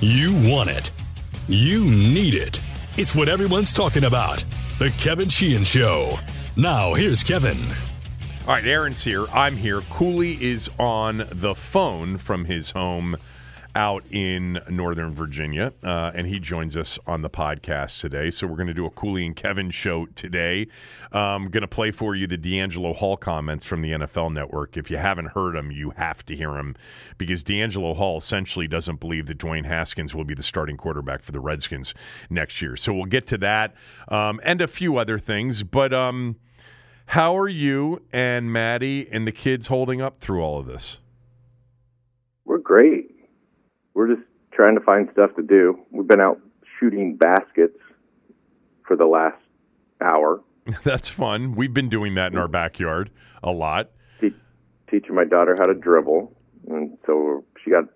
You want it. You need it. It's what everyone's talking about. The Kevin Sheehan Show. Now, here's Kevin. All right, Aaron's here. I'm here. Cooley is on the phone from his home out in Northern Virginia, uh, and he joins us on the podcast today. So we're going to do a Cooley and Kevin show today. I'm going to play for you the DeAngelo Hall comments from the NFL Network. If you haven't heard them, you have to hear them because DeAngelo Hall essentially doesn't believe that Dwayne Haskins will be the starting quarterback for the Redskins next year. So we'll get to that um, and a few other things, but. Um, how are you and Maddie and the kids holding up through all of this? We're great. We're just trying to find stuff to do. We've been out shooting baskets for the last hour. That's fun. We've been doing that in our backyard a lot. Te- teaching my daughter how to dribble, and so she got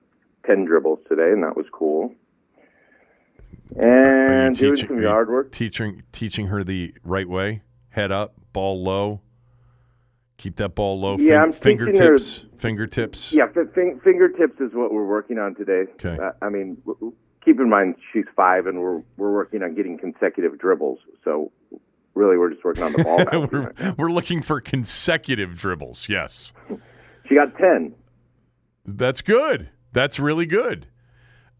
ten dribbles today, and that was cool. And doing teaching- some yard work. Teaching teaching her the right way. Head up, ball low. Keep that ball low. Yeah, I'm teaching her- fingertips. Fingertips. Yeah, fi- fin- fingertips is what we're working on today. Okay. Uh, I mean, w- w- keep in mind she's five, and we're we're working on getting consecutive dribbles. So really, we're just working on the ball. we're, right we're looking for consecutive dribbles. Yes. She got ten. That's good. That's really good.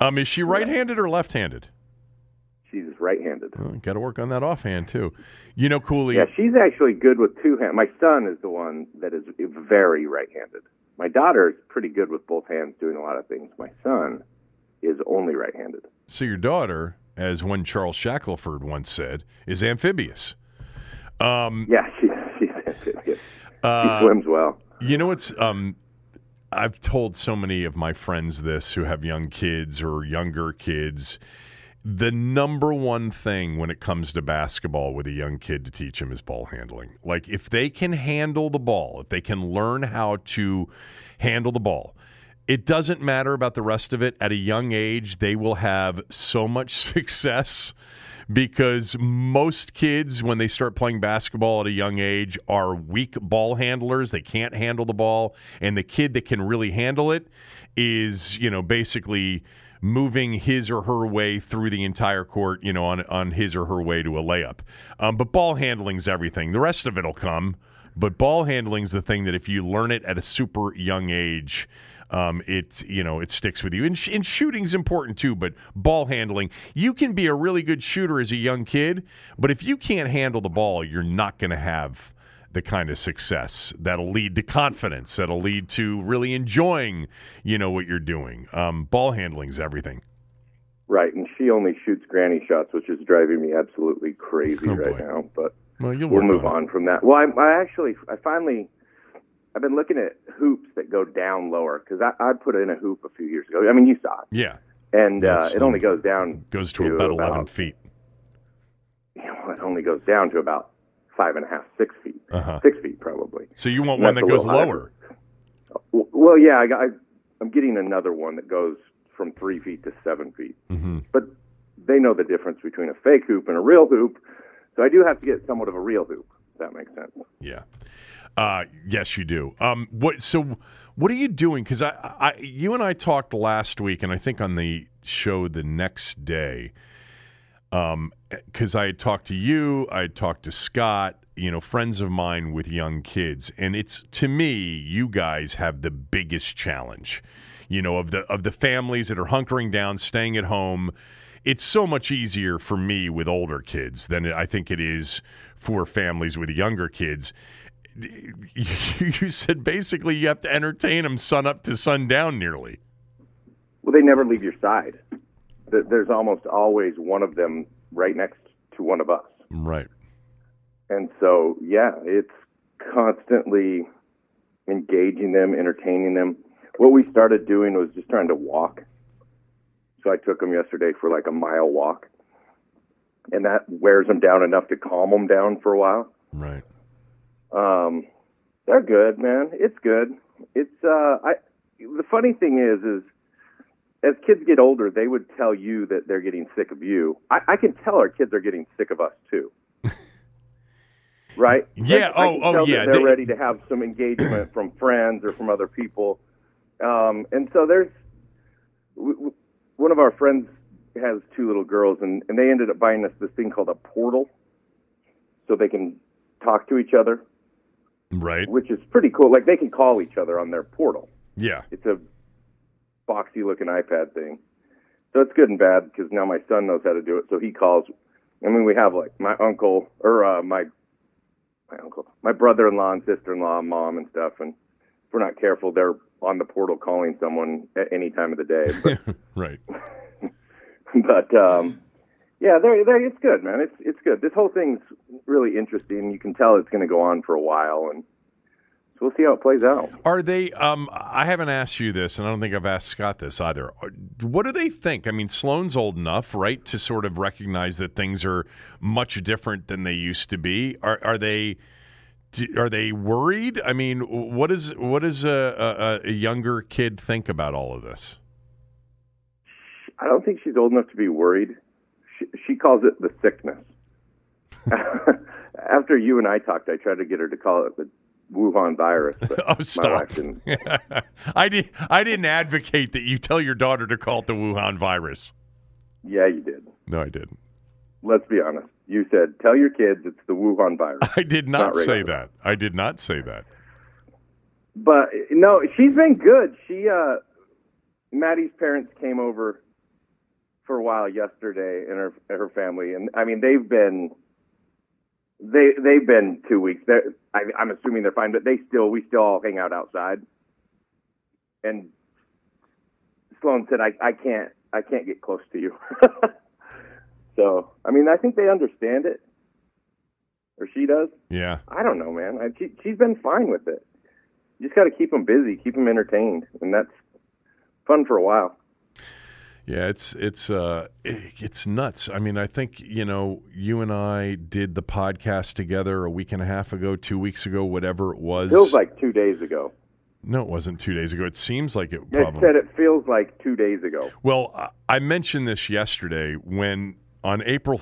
Um, is she right-handed or left-handed? She's right-handed. Oh, Got to work on that offhand too. You know, Cooley. Yeah, she's actually good with two hands. My son is the one that is very right-handed. My daughter is pretty good with both hands, doing a lot of things. My son is only right-handed. So your daughter, as one Charles Shackleford once said, is amphibious. Um, Yeah, she she's she uh, swims well. You know what's um I've told so many of my friends this who have young kids or younger kids. The number one thing when it comes to basketball with a young kid to teach him is ball handling. Like if they can handle the ball, if they can learn how to handle the ball, it doesn't matter about the rest of it. At a young age, they will have so much success because most kids, when they start playing basketball at a young age, are weak ball handlers. They can't handle the ball. And the kid that can really handle it is, you know, basically moving his or her way through the entire court, you know, on, on his or her way to a layup. Um, but ball handling's everything. The rest of it'll come. But ball handling's the thing that if you learn it at a super young age, um, it you know it sticks with you. And, sh- and shooting's important too, but ball handling, you can be a really good shooter as a young kid, but if you can't handle the ball, you're not going to have the kind of success that'll lead to confidence, that'll lead to really enjoying, you know, what you're doing. Um, ball handling's everything. Right, and she only shoots granny shots, which is driving me absolutely crazy Oh, right boy. now. But Well, you'll we'll move on. on from that. Well, I, I actually, I finally, I've been looking at hoops that go down lower because I, I put in a hoop a few years ago. I mean, you saw it, it. Yeah, and Yeah, uh, it only goes down goes to about eleven about, feet. You know, it only goes down to about five and a half, six feet, Uh-huh. six feet probably. So you want And one that goes little higher. lower. Well, yeah, I, I, I'm getting another one that goes from three feet to seven feet. hmm But they know the difference between a fake hoop and a real hoop, so I do have to get somewhat of a real hoop. If that makes sense. Yeah. Uh, yes, you do. Um, what? So, what are you doing? Because I, I, you and I talked last week, and I think on the show the next day. Um, because I had talked to you, I had talked to Scott, you know, friends of mine with young kids, and it's to me, you guys have the biggest challenge. You know, of the of the families that are hunkering down, staying at home. It's so much easier for me with older kids than I think it is for families with younger kids. You said basically you have to entertain them sun up to sundown nearly. Well, they never leave your side. Th- There's almost always one of them right next to one of us, Right. and so yeah, it's constantly engaging them, entertaining them. What we started doing was just trying to walk. So I took them yesterday for like a mile walk, and that wears them down enough to calm them down for a while. Right. Um, they're good, man. It's good. It's uh, I. The funny thing is, is as kids get older, they would tell you that they're getting sick of you. I, I can tell our kids are getting sick of us too. right? Yeah, I, I oh, oh, yeah, They're they- ready to have some engagement from friends or from other people, um, and so there's. w- w- one of our friends has two little girls, and and they ended up buying us this thing called a portal, so they can talk to each other, Right. which is pretty cool. Like they can call each other on their portal. Yeah. It's a boxy looking iPad thing. So it's good and bad because now my son knows how to do it. So he calls. I mean, we have like my uncle or uh, my my uncle, my brother-in-law and sister-in-law, and mom and stuff. And if we're not careful, they're on the portal calling someone at any time of the day. But right. but um, yeah, there, there, it's good, man. It's it's good. This whole thing's really interesting. You can tell it's going to go on for a while, and we'll see how it plays out. Are they? Um, I haven't asked you this, and I don't think I've asked Scott this either. What do they think? I mean, Sloan's old enough, right, to sort of recognize that things are much different than they used to be. Are are they? Are they worried? I mean, what is what does a, a, a younger kid think about all of this? I don't think she's old enough to be worried. She, she calls it the sickness. After you and I talked, I tried to get her to call it the Wuhan virus, Oh, stop! didn't. I did. I didn't advocate that you tell your daughter to call it the Wuhan virus. Yeah, you did. No, I didn't. Let's be honest. You said tell your kids it's the Wuhan virus. I did not Not say that. I did not say that. But no, she's been good. She uh Maddie's parents came over for a while yesterday and her and her family and I mean they've been they they've been two weeks. They're, I, I'm assuming they're fine, but they still we still all hang out outside. And Sloan said, "I I can't I can't get close to you." so I mean I think they understand it, or she does. Yeah. I don't know, man. I, she, she's been fine with it. You just got to keep them busy, keep them entertained, and that's fun for a while. Yeah, it's it's uh it's nuts. I mean, I think, you know, you and I did the podcast together a week and a half ago, 2 weeks ago, whatever it was. Feels like two days ago. No, it wasn't 2 days ago. It seems like it probably said it feels like two days ago. Well, I- mentioned this yesterday when on April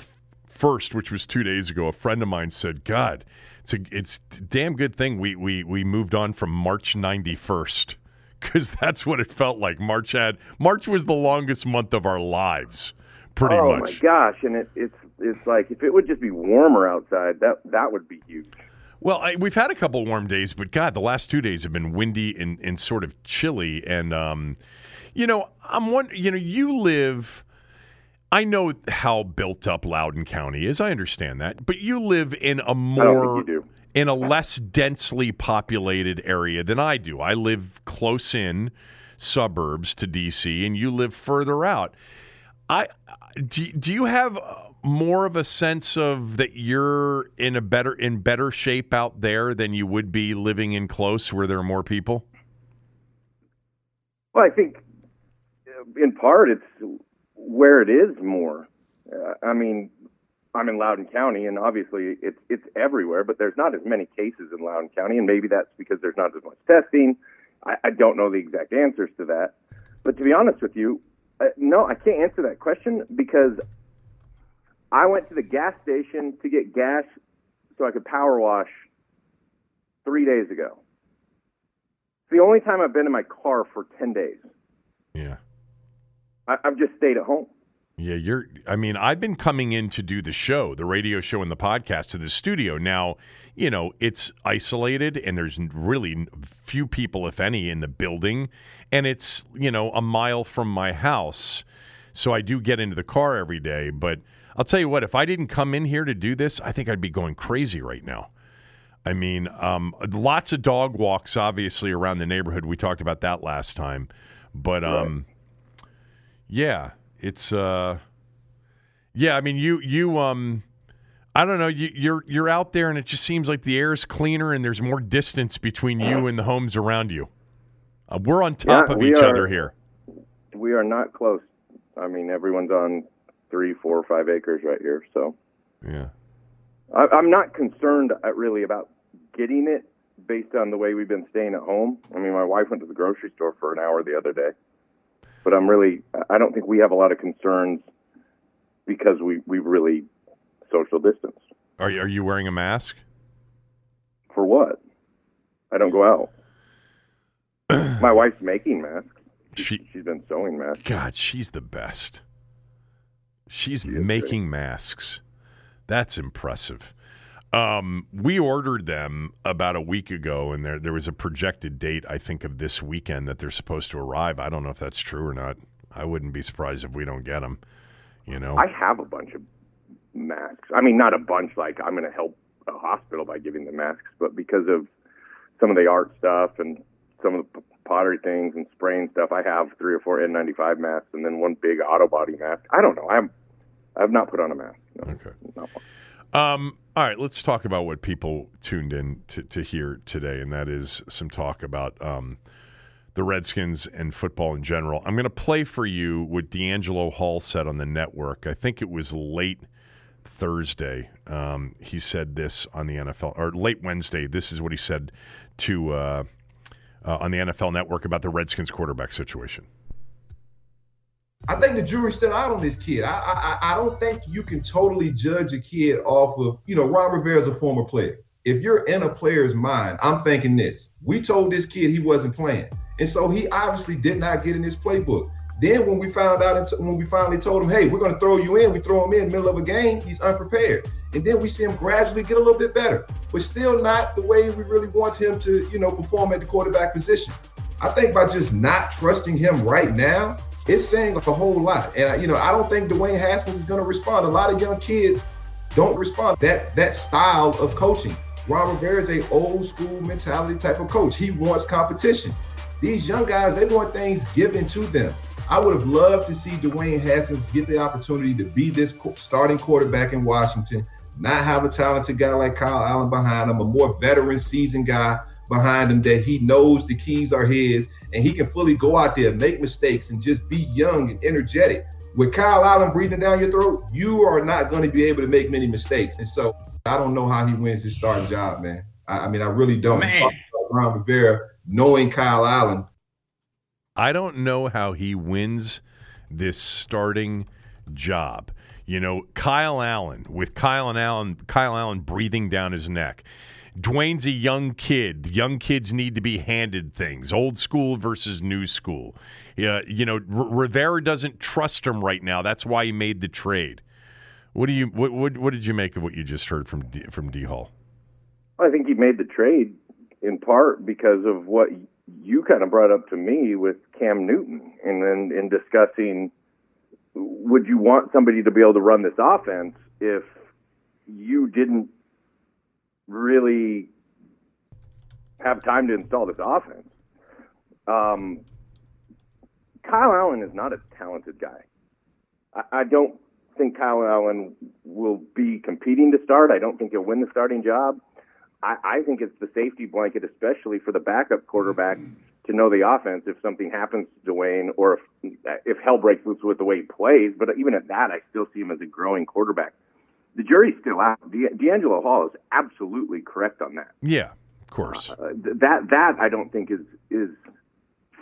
1st, which was 2 days ago, a friend of mine said, "God, it's a it's a damn good thing we we we moved on from March 91st." Cuz that's what it felt like. March had March was the longest month of our lives. Pretty oh much. Oh my gosh! And it, it's it's like if it would just be warmer outside, that that would be huge. Well, I, we've had a couple warm days, but God, the last two days have been windy and, and sort of chilly. And um, you know, I'm one. You know, you live. I know how built up Loudoun County is. I understand that, but you live in a more think you do. In a less densely populated area than I do. I live close in suburbs to DC, and you live further out. I do. Do you have more of a sense of that you're in a better in better shape out there than you would be living in close where there are more people? Well, I think uh, in part it's where it is more. Uh, I mean, I'm in Loudoun County, and obviously it's it's everywhere, but there's not as many cases in Loudoun County, and maybe that's because there's not as much testing. I, I don't know the exact answers to that, but to be honest with you, uh, no, I can't answer that question because I went to the gas station to get gas so I could power wash three days ago. It's the only time I've been in my car for ten days. Yeah. I, I've just stayed at home. Yeah, you're. I mean, I've been coming in to do the show, the radio show, and the podcast to the studio. Now, you know, it's isolated, and there's really few people, if any, in the building, and it's you know a mile from my house, so I do get into the car every day. But I'll tell you what, if I didn't come in here to do this, I think I'd be going crazy right now. I mean, um, lots of dog walks, obviously, around the neighborhood. We talked about that last time, but um, yeah, it's uh, yeah. I mean, you you um, I don't know. You, you're you're out there, and it just seems like the air is cleaner, and there's more distance between you and the homes around you. Uh, we're on top Yeah, of each are. other here. We are not close. I mean, everyone's on three, four, five acres right here. So Yeah. I, I'm not concerned uh, really about getting it based on the way we've been staying at home. I mean, my wife went to the grocery store for an hour the other day, but I'm really, I don't think we have a lot of concerns because we we really social distance. Are you, are you wearing a mask? For what? I don't go out. my wife's making masks. She, she's been sewing masks. God, she's the best. She's making great. masks. That's impressive. Um, we ordered them about a week ago, and there there was a projected date, I think, of this weekend that they're supposed to arrive. I don't know if that's true or not. I wouldn't be surprised if we don't get them. You know, I have a bunch of masks. I mean, not a bunch like I'm going to help a hospital by giving them masks, but because of some of the art stuff and some of the pottery things and spraying stuff, I have three or four N95 masks and then one big auto body mask. I don't know. I'm I've not put on a mask. No, okay. Um, all right, let's talk about what people tuned in to, to hear today, and that is some talk about um, the Redskins and football in general. I'm going to play for you what DeAngelo Hall said on the network. I think it was late Thursday. Um, he said this on the NFL, or late Wednesday. This is what he said to uh, uh, on the NFL network about the Redskins quarterback situation. I think the jury's still out on this kid. I, I I don't think you can totally judge a kid off of you know Ron Rivera is a former player. If you're in a player's mind, I'm thinking this: we told this kid he wasn't playing, and so he obviously did not get in his playbook. Then when we found out, when we finally told him, hey, we're going to throw you in, we throw him in, middle of a game, he's unprepared. And then we see him gradually get a little bit better, but still not the way we really want him to, you know, perform at the quarterback position. I think by just not trusting him right now, it's saying a whole lot. And you know, I don't think Dwayne Haskins is going to respond. A lot of young kids don't respond that that style of coaching. Ron Rivera is a old school mentality type of coach. He wants competition. These young guys, they want things given to them. I would have loved to see Dwayne Haskins get the opportunity to be this starting quarterback in Washington, not have a talented guy like Kyle Allen behind him, a more veteran, seasoned guy behind him that he knows the keys are his and he can fully go out there, make mistakes, and just be young and energetic. With Kyle Allen breathing down your throat, you are not going to be able to make many mistakes. And so I don't know how he wins his starting job, man. I, I mean, I really don't. Man. Ron Rivera, knowing Kyle Allen. I don't know how he wins this starting job. You know, Kyle Allen with Kyle and Allen, Kyle Allen breathing down his neck. Dwayne's a young kid. Young kids need to be handed things, old school versus new school. You know, R- Rivera doesn't trust him right now. That's why he made the trade. What do you what, what what did you make of what you just heard from D, from D Hall? I think he made the trade in part because of what you kind of brought up to me with Cam Newton, and then in discussing, would you want somebody to be able to run this offense if you didn't really have time to install this offense. Um, Kyle Allen is not a talented guy. I, I don't think Kyle Allen will be competing to start. I don't think he'll win the starting job. I, I think it's the safety blanket, especially for the backup quarterback, to know the offense if something happens to Dwayne or if if hell breaks loose with the way he plays. But even at that, I still see him as a growing quarterback the jury's still out. De- DeAngelo Hall is absolutely correct on that. Yeah, of course. Uh, that that I don't think is is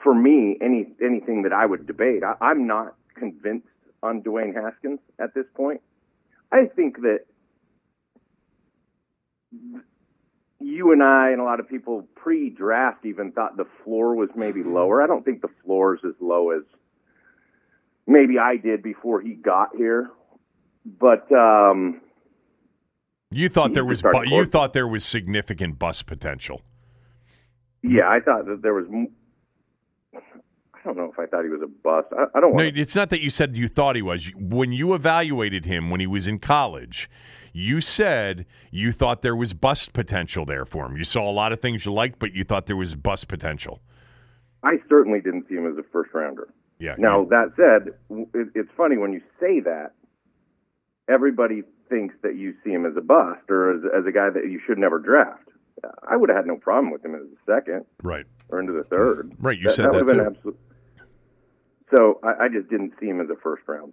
for me any anything that I would debate. I, I'm not convinced on Dwayne Haskins at this point. I think that you and I and a lot of people pre-draft even thought the floor was maybe lower. I don't think the floor is as low as maybe I did before he got here but um, you thought there was bu- you thought there was significant bus potential. Yeah, I thought that there was. I don't know if I thought he was a bust. I, I don't. Want no, it's not that you said you thought he was. When you evaluated him when he was in college, you said you thought there was bust potential there for him. You saw a lot of things you liked, but you thought there was bust potential. I certainly didn't see him as a first rounder. Yeah. Now yeah. that said, it, it's funny when you say that everybody thinks that you see him as a bust or as, as a guy that you should never draft. I would have had no problem with him as a second, right, or into the third. Right, you that, said that, that been absolute. So I, I, just didn't see him as a first round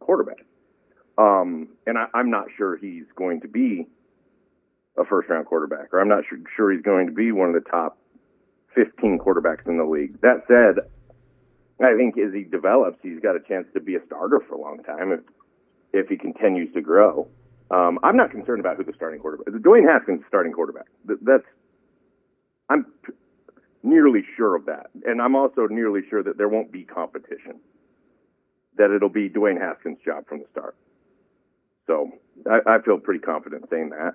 quarterback, um, and I, am not sure he's going to be a first round quarterback, or I'm not sure, sure he's going to be one of the top 15 quarterbacks in the league. That said, I think as he develops, he's got a chance to be a starter for a long time. If if he continues to grow. Um, I'm not concerned about who the starting quarterback is. Dwayne Haskins, is starting quarterback. That's I'm nearly sure of that, and I'm also nearly sure that there won't be competition. That it'll be Dwayne Haskins' job from the start. So I, I feel pretty confident saying that.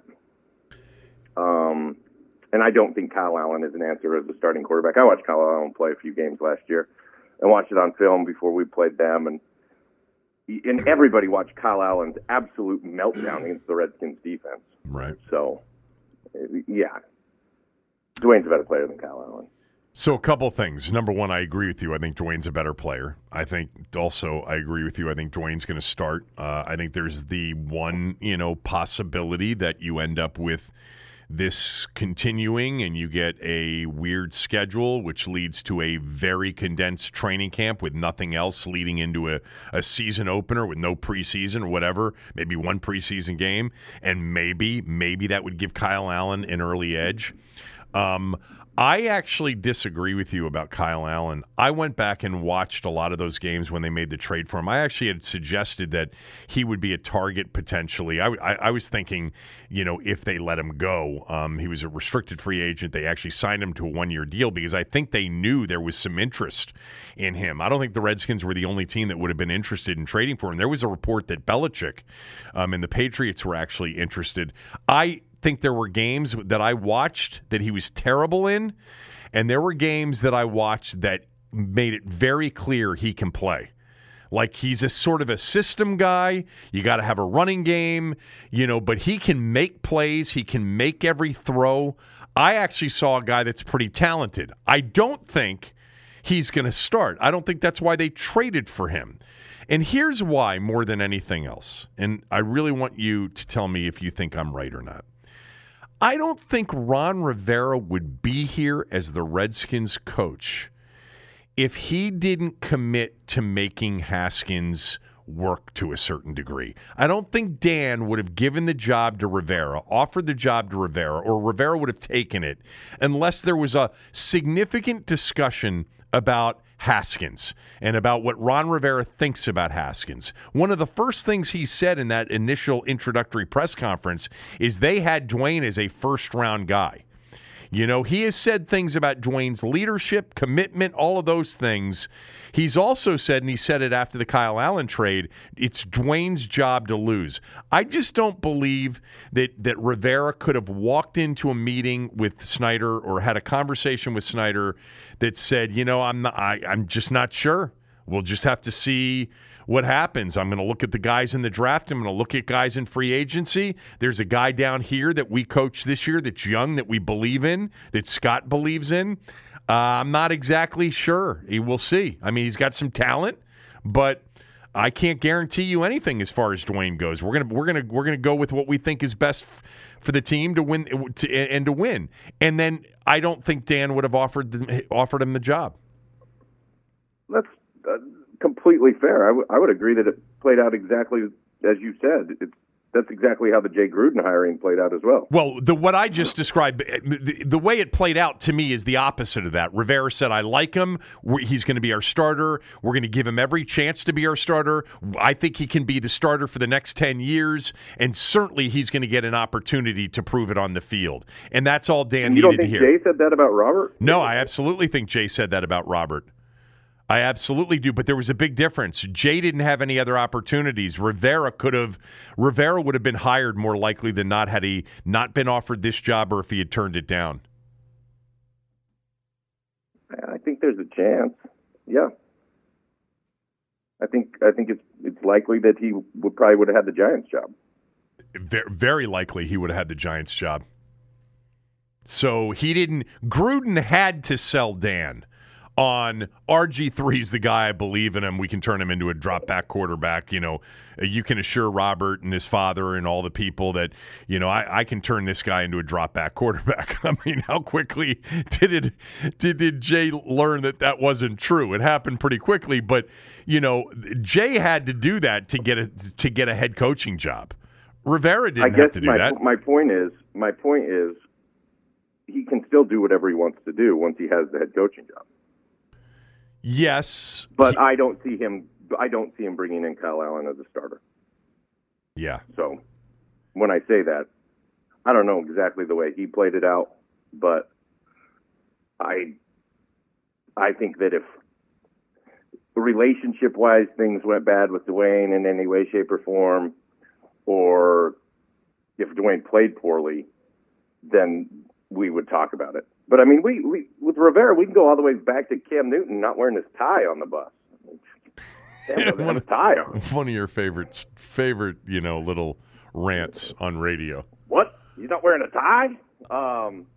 Um, and I don't think Kyle Allen is an answer as a starting quarterback. I watched Kyle Allen play a few games last year and watched it on film before we played them, and and everybody watched Kyle Allen's absolute meltdown against the Redskins defense. Right. So, yeah, Dwayne's a better player than Kyle Allen. So a couple things. Number one, I agree with you. I think Dwayne's a better player. I think also I agree with you. I think Dwayne's going to start. Uh, I think there's the one you know possibility that you end up with this continuing and you get a weird schedule, which leads to a very condensed training camp with nothing else leading into a, a season opener with no preseason or whatever, maybe one preseason game. And maybe, maybe that would give Kyle Allen an early edge. Um, I actually disagree with you about Kyle Allen. I went back and watched a lot of those games when they made the trade for him. I actually had suggested that he would be a target potentially. I, I, I was thinking, you know, if they let him go, um, he was a restricted free agent. They actually signed him to a one year deal because I think they knew there was some interest in him. I don't think the Redskins were the only team that would have been interested in trading for him. There was a report that Belichick um, and the Patriots were actually interested. I think there were games that I watched that he was terrible in, and there were games that I watched that made it very clear he can play. Like he's a sort of a system guy. You got to have a running game, you know, but he can make plays, he can make every throw. I actually saw a guy that's pretty talented. I don't think he's going to start. I don't think that's why they traded for him. And here's why more than anything else. And I really want you to tell me if you think I'm right or not. I don't think Ron Rivera would be here as the Redskins coach if he didn't commit to making Haskins work to a certain degree. I don't think Dan would have given the job to Rivera, offered the job to Rivera, or Rivera would have taken it unless there was a significant discussion about Haskins and about what Ron Rivera thinks about Haskins. One of the first things he said in that initial introductory press conference is they had Dwayne as a first round guy. You know, he has said things about Dwayne's leadership, commitment, all of those things. He's also said, and he said it after the Kyle Allen trade, it's Dwayne's job to lose. I just don't believe that, that Rivera could have walked into a meeting with Snyder or had a conversation with Snyder that said, you know, I'm not, I, I'm just not sure. We'll just have to see what happens. I'm going to look at the guys in the draft. I'm going to look at guys in free agency. There's a guy down here that we coach this year that's young that we believe in, that Scott believes in. Uh, I'm not exactly sure. We'll see. I mean, he's got some talent, but I can't guarantee you anything as far as Dwayne goes. We're gonna we're gonna we're gonna go with what we think is best for the team to win to, and to win. And then I don't think Dan would have offered the, offered him the job. That's uh, completely fair. I, w- I would agree that it played out exactly as you said. It's that's exactly how the Jay Gruden hiring played out as well. Well, the what I just described, eh, the, the, way it played out to me is the opposite of that. Rivera said, "I like him. He's going to be our starter. We're going to give him every chance to be our starter. I think he can be the starter for the next ten years, and certainly he's going to get an opportunity to prove it on the field." And that's all Dan and needed to hear. Jay said that about Robert? No, I absolutely think Jay said that about Robert. I absolutely do, but there was a big difference. Jay didn't have any other opportunities. Rivera could have Rivera would have been hired more likely than not had he not been offered this job or if he had turned it down. I think there's a chance. Yeah. I think I think it's it's likely that he would probably would have had the Giants job. Very, very likely he would have had the Giants job. So he didn't Gruden had to sell Dan on RG3 is the guy I believe in him. We can turn him into a drop back quarterback. You know, you can assure Robert and his father and all the people that, you know, I, I can turn this guy into a drop back quarterback. I mean, how quickly did it did, did Jay learn that that wasn't true? It happened pretty quickly, but you know, Jay had to do that to get a to get a head coaching job. Rivera didn't I guess have to do my, that. My point is, my point is, he can still do whatever he wants to do once he has the head coaching job. Yes, but I don't see him. I don't see him bringing in Kyle Allen as a starter. Yeah. So when I say that, I don't know exactly the way he played it out, but I I think that if relationship wise things went bad with Dwayne in any way, shape, or form, or if Dwayne played poorly, then we would talk about it. But I mean, we, we with Rivera, we can go all the way back to Cam Newton not wearing his tie on the bus. Cam one, tie on. One of your favorites, favorite, you know, little rants on radio. What? He's not wearing a tie? Um,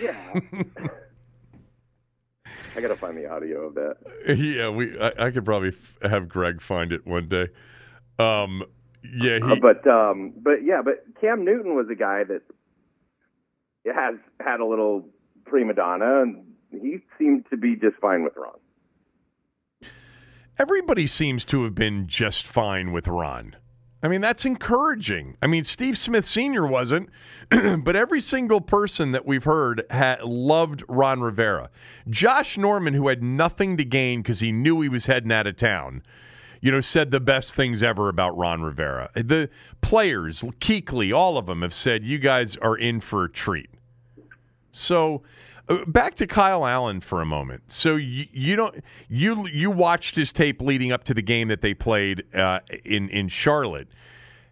yeah. I got to find the audio of that. Yeah, we. I, I could probably f- have Greg find it one day. Um, yeah, he, uh, but um, but yeah, but Cam Newton was a guy that has had a little prima donna, and he seemed to be just fine with Ron. Everybody seems to have been just fine with Ron. I mean, that's encouraging. I mean, Steve Smith Sr. wasn't, but every single person that we've heard had loved Ron Rivera. Josh Norman, who had nothing to gain because he knew he was heading out of town, you know, said the best things ever about Ron Rivera. The players, Kuechly, all of them have said, you guys are in for a treat. So uh, back to Kyle Allen for a moment. So you, you don't you you watched his tape leading up to the game that they played uh, in in Charlotte.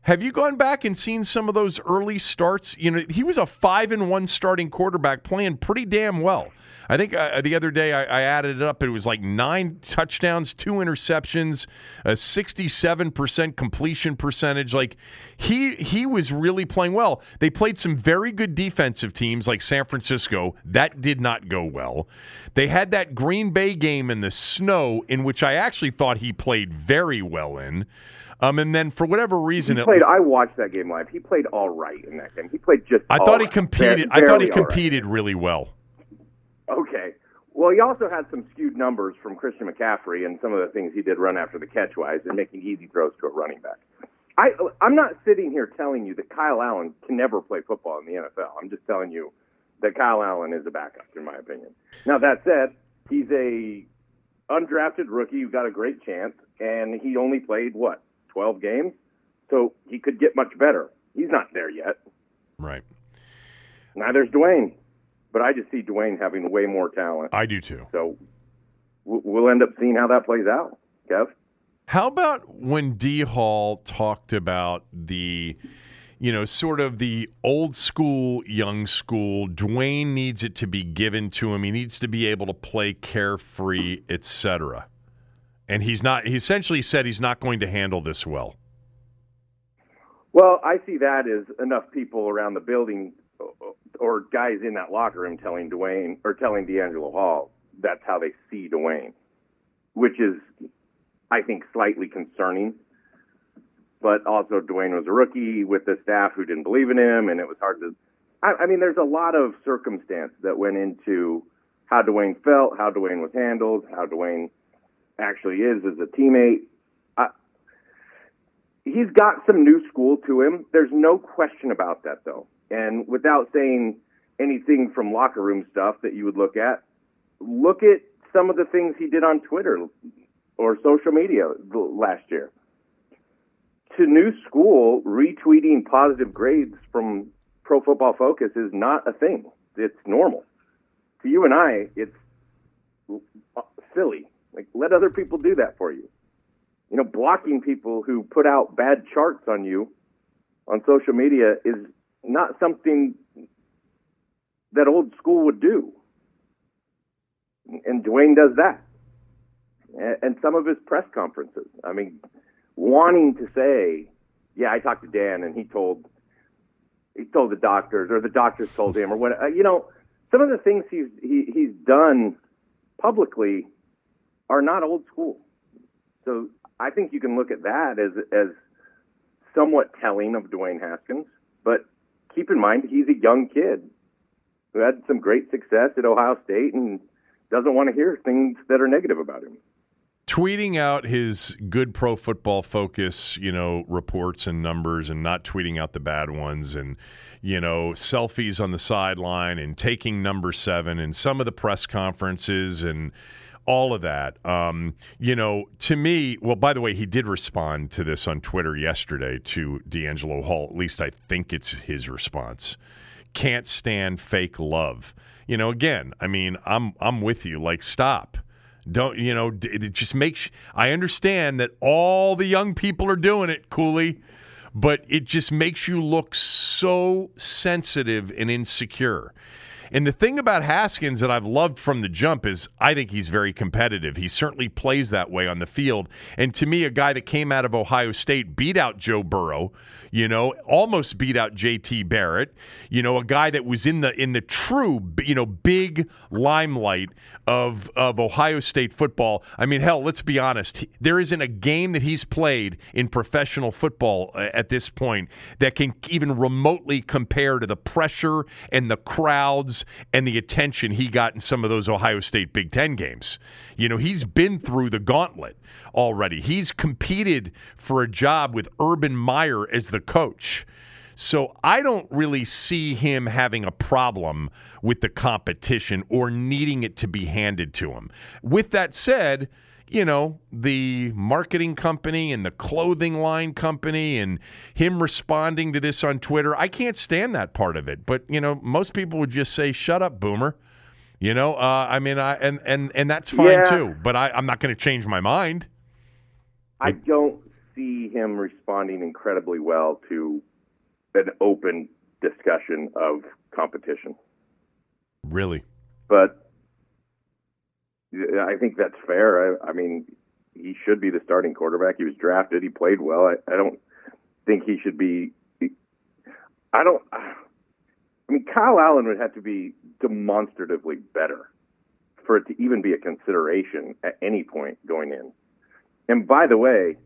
Have you gone back and seen some of those early starts? You know, he was a five and one starting quarterback, playing pretty damn well. I think uh, the other day I, I, added it up. It was like nine touchdowns, two interceptions, a sixty-seven percent completion percentage. Like he he was really playing well. They played some very good defensive teams like San Francisco. That did not go well. They had that Green Bay game in the snow, in which I actually thought he played very well in. Um, and then for whatever reason, he played. It, I watched that game live. He played all right in that game. He played just. I thought he competed. I thought he competed right. really well. Okay. Well, he also had some skewed numbers from Christian McCaffrey and some of the things he did run after the catch wise and making easy throws to a running back. I, I'm not sitting here telling you that Kyle Allen can never play football in the NFL. I'm just telling you that Kyle Allen is a backup, in my opinion. Now, that said, he's a undrafted rookie who got a great chance, and he only played, what, 12 games? So he could get much better. He's not there yet. Right. Neither's Dwayne. But I just see Dwayne having way more talent. I do too. So we'll end up seeing how that plays out, Kev. How about when D Hall talked about the, you know, sort of the old school, young school? Dwayne needs it to be given to him. He needs to be able to play carefree, etc. And he's not. He essentially said he's not going to handle this well. Well, I see that as enough people around the building or guys in that locker room telling Dwayne or telling DeAngelo Hall that's how they see Dwayne, which is, I think, slightly concerning. But also, Dwayne was a rookie with the staff who didn't believe in him, and it was hard to. I, I mean, there's a lot of circumstance that went into how Dwayne felt, how Dwayne was handled, how Dwayne actually is as a teammate. I, he's got some new school to him. There's no question about that, though. And without saying anything from locker room stuff that you would look at, look at some of the things he did on Twitter or social media last year. To new school, retweeting positive grades from Pro Football Focus is not a thing. It's normal. To you and I, it's silly. Like, let other people do that for you. You know, blocking people who put out bad charts on you on social media is not something that old school would do. And Dwayne does that. And some of his press conferences. I mean, wanting to say, yeah, I talked to Dan and he told he told the doctors or the doctors told him or what uh, you know, some of the things he's he, he's done publicly are not old school. So I think you can look at that as as somewhat telling of Dwayne Haskins, keep in mind he's a young kid who had some great success at Ohio State and doesn't want to hear things that are negative about him. Tweeting out his good pro football focus, you know, reports and numbers and not tweeting out the bad ones and, you know, selfies on the sideline and taking number seven and some of the press conferences and all of that. Um, you know, to me, well, by the way, he did respond to this on Twitter yesterday to DeAngelo Hall. At least I think it's his response can't stand fake love. you know, again, I mean, I'm I'm with you. Like, stop. Don't you know? It just makes. I understand that all the young people are doing it, Cooley, but it just makes you look so sensitive and insecure. And the thing about Haskins that I've loved from the jump is I think he's very competitive. He certainly plays that way on the field. And to me, a guy that came out of Ohio State beat out Joe Burrow, you know, almost beat out JT Barrett, you know, a guy that was in the in the true, you know, big limelight of of Ohio State football. I mean, hell, let's be honest. There isn't a game that he's played in professional football uh, at this point that can even remotely compare to the pressure and the crowds and the attention he got in some of those Ohio State Big 10 games. You know, he's been through the gauntlet already. He's competed for a job with Urban Meyer as the coach. So I don't really see him having a problem with the competition or needing it to be handed to him. With that said, you know, the marketing company and the clothing line company and him responding to this on Twitter, I can't stand that part of it. But, you know, most people would just say, shut up, boomer. You know, uh, I mean, I and and and that's fine yeah. too. But I, I'm not going to change my mind. I don't see him responding incredibly well to an open discussion of competition. Really? But I think that's fair. I, I mean, he should be the starting quarterback. He was drafted. He played well. I, I don't think he should be. I don't. I mean, Kyle Allen would have to be demonstratively better for it to even be a consideration at any point going in. And by the way,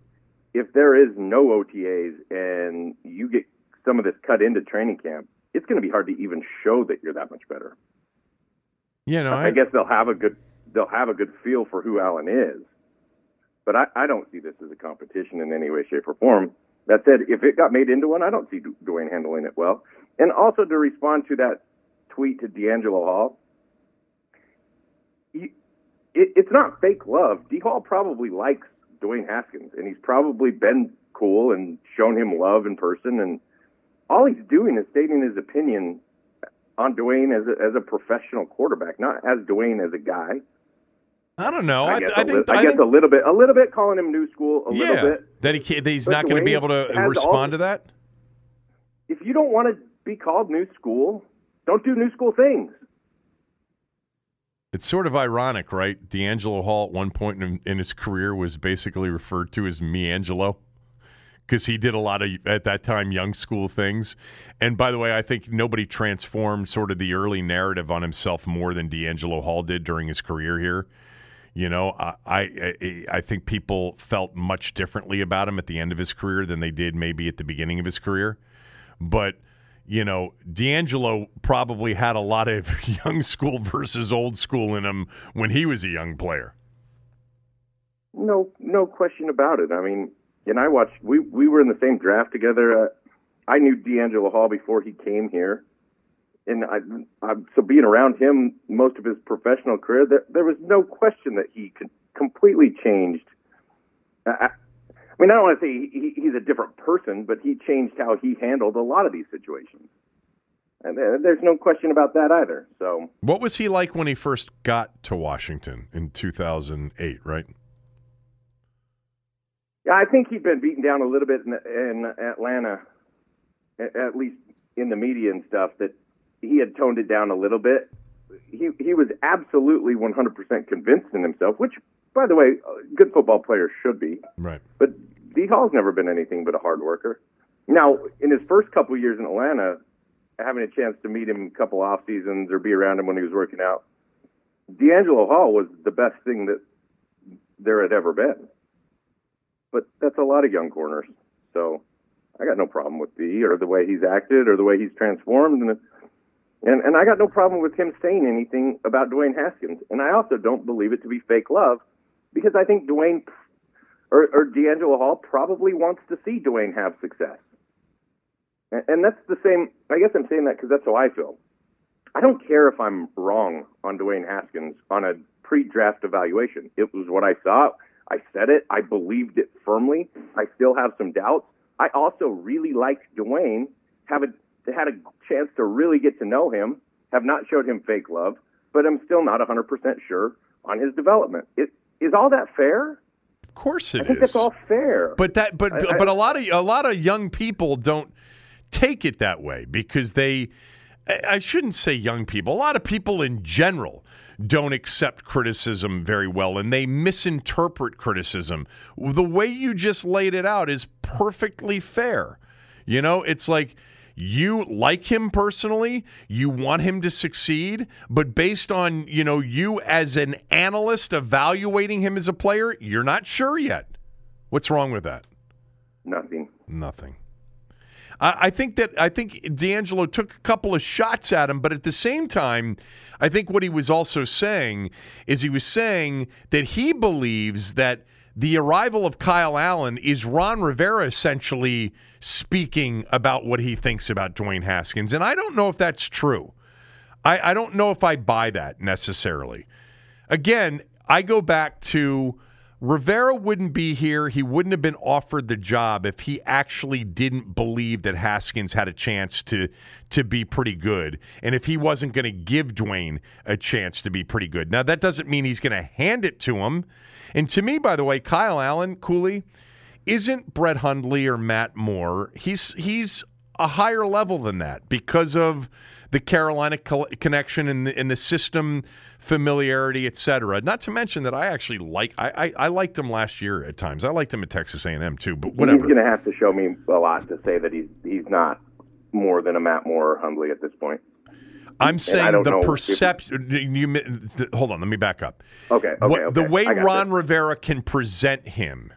if there is no OTAs and you get some of this cut into training camp, it's going to be hard to even show that you're that much better. You know, I, I guess they'll have a good they'll have a good feel for who Allen is, but I, I don't see this as a competition in any way, shape, or form. That said, if it got made into one, I don't see Dwayne handling it well. And also to respond to that tweet to DeAngelo Hall, it, it's not fake love. D Hall probably likes Dwayne Haskins, and he's probably been cool and shown him love in person. And all he's doing is stating his opinion on Dwayne as a, as a professional quarterback, not as Dwayne as a guy. I don't know. I, I guess, I a, think, I guess think, a little bit, a little bit calling him new school, a yeah, little bit that he that he's But not going to be able to respond all- to that. If you don't want to be called new school, don't do new school things. It's sort of ironic, right? DeAngelo Hall at one point in, in his career was basically referred to as me Angelo because he did a lot of at that time young school things. And by the way, I think nobody transformed sort of the early narrative on himself more than DeAngelo Hall did during his career here. You know, I, I I think people felt much differently about him at the end of his career than they did maybe at the beginning of his career. But you know, DeAngelo probably had a lot of young school versus old school in him when he was a young player. No, no question about it. I mean, and I watched. We we were in the same draft together. Uh, I knew DeAngelo Hall before he came here, and I, I so being around him most of his professional career, there, there was no question that he completely changed. I mean, I don't want to say he, he's a different person, but he changed how he handled a lot of these situations. And there's no question about that either. So What was he like when he first got to Washington in 2008, right? Yeah, I think he'd been beaten down a little bit in, in Atlanta, at least in the media and stuff. That he had toned it down a little bit. He he was absolutely 100% convinced in himself, which, by the way, uh, good football players should be. Right. But D Hall's never been anything but a hard worker. Now, in his first couple years in Atlanta, having a chance to meet him a couple off seasons or be around him when he was working out, DeAngelo Hall was the best thing that there had ever been. But that's a lot of young corners. So I got no problem with D or the way he's acted or the way he's transformed. And, and, and I got no problem with him saying anything about Dwayne Haskins. And I also don't believe it to be fake love because I think Dwayne or, or DeAngelo Hall probably wants to see Dwayne have success. And, and that's the same. I guess I'm saying that because that's how I feel. I don't care if I'm wrong on Dwayne Haskins on a pre-draft evaluation. It was what I saw. I said it. I believed it firmly. I still have some doubts. I also really liked Dwayne. Have a had a chance to really get to know him, have not showed him fake love, but I'm still not 100% sure on his development. It, is all that fair? Of course it I think is. that's all fair. But that but I- I- but a lot of a lot of young people don't take it that way because they I I shouldn't say young people. A lot of people in general don't accept criticism very well and they misinterpret criticism. The way you just laid it out is perfectly fair. You know, it's like you like him personally, you want him to succeed, but based on, you know, you as an analyst evaluating him as a player, you're not sure yet. What's wrong with that? Nothing. Nothing. I, think that I think DeAngelo took a couple of shots at him, but at the same time, I think what he was also saying is he was saying that he believes that the arrival of Kyle Allen is Ron Rivera essentially speaking about what he thinks about Dwayne Haskins, and I don't know if that's true. I, I don't know if I buy that necessarily. Again, I go back to Rivera wouldn't be here. He wouldn't have been offered the job if he actually didn't believe that Haskins had a chance to to be pretty good, and if he wasn't going to give Dwayne a chance to be pretty good. Now that doesn't mean he's going to hand it to him. And to me, by the way, Kyle Allen, Cooley, isn't Brett Hundley or Matt Moore. He's he's a higher level than that because of the Carolina co- connection and the, and the system familiarity, et cetera. Not to mention that I actually like I, I, I liked him last year at times. I liked him at Texas A&M too, but whatever. He's going to have to show me a lot to say that he's he's not more than a Matt Moore or Hundley at this point. I'm saying the perception. You, hold on, let me back up. Okay, okay, What- The way Ron. Rivera can present him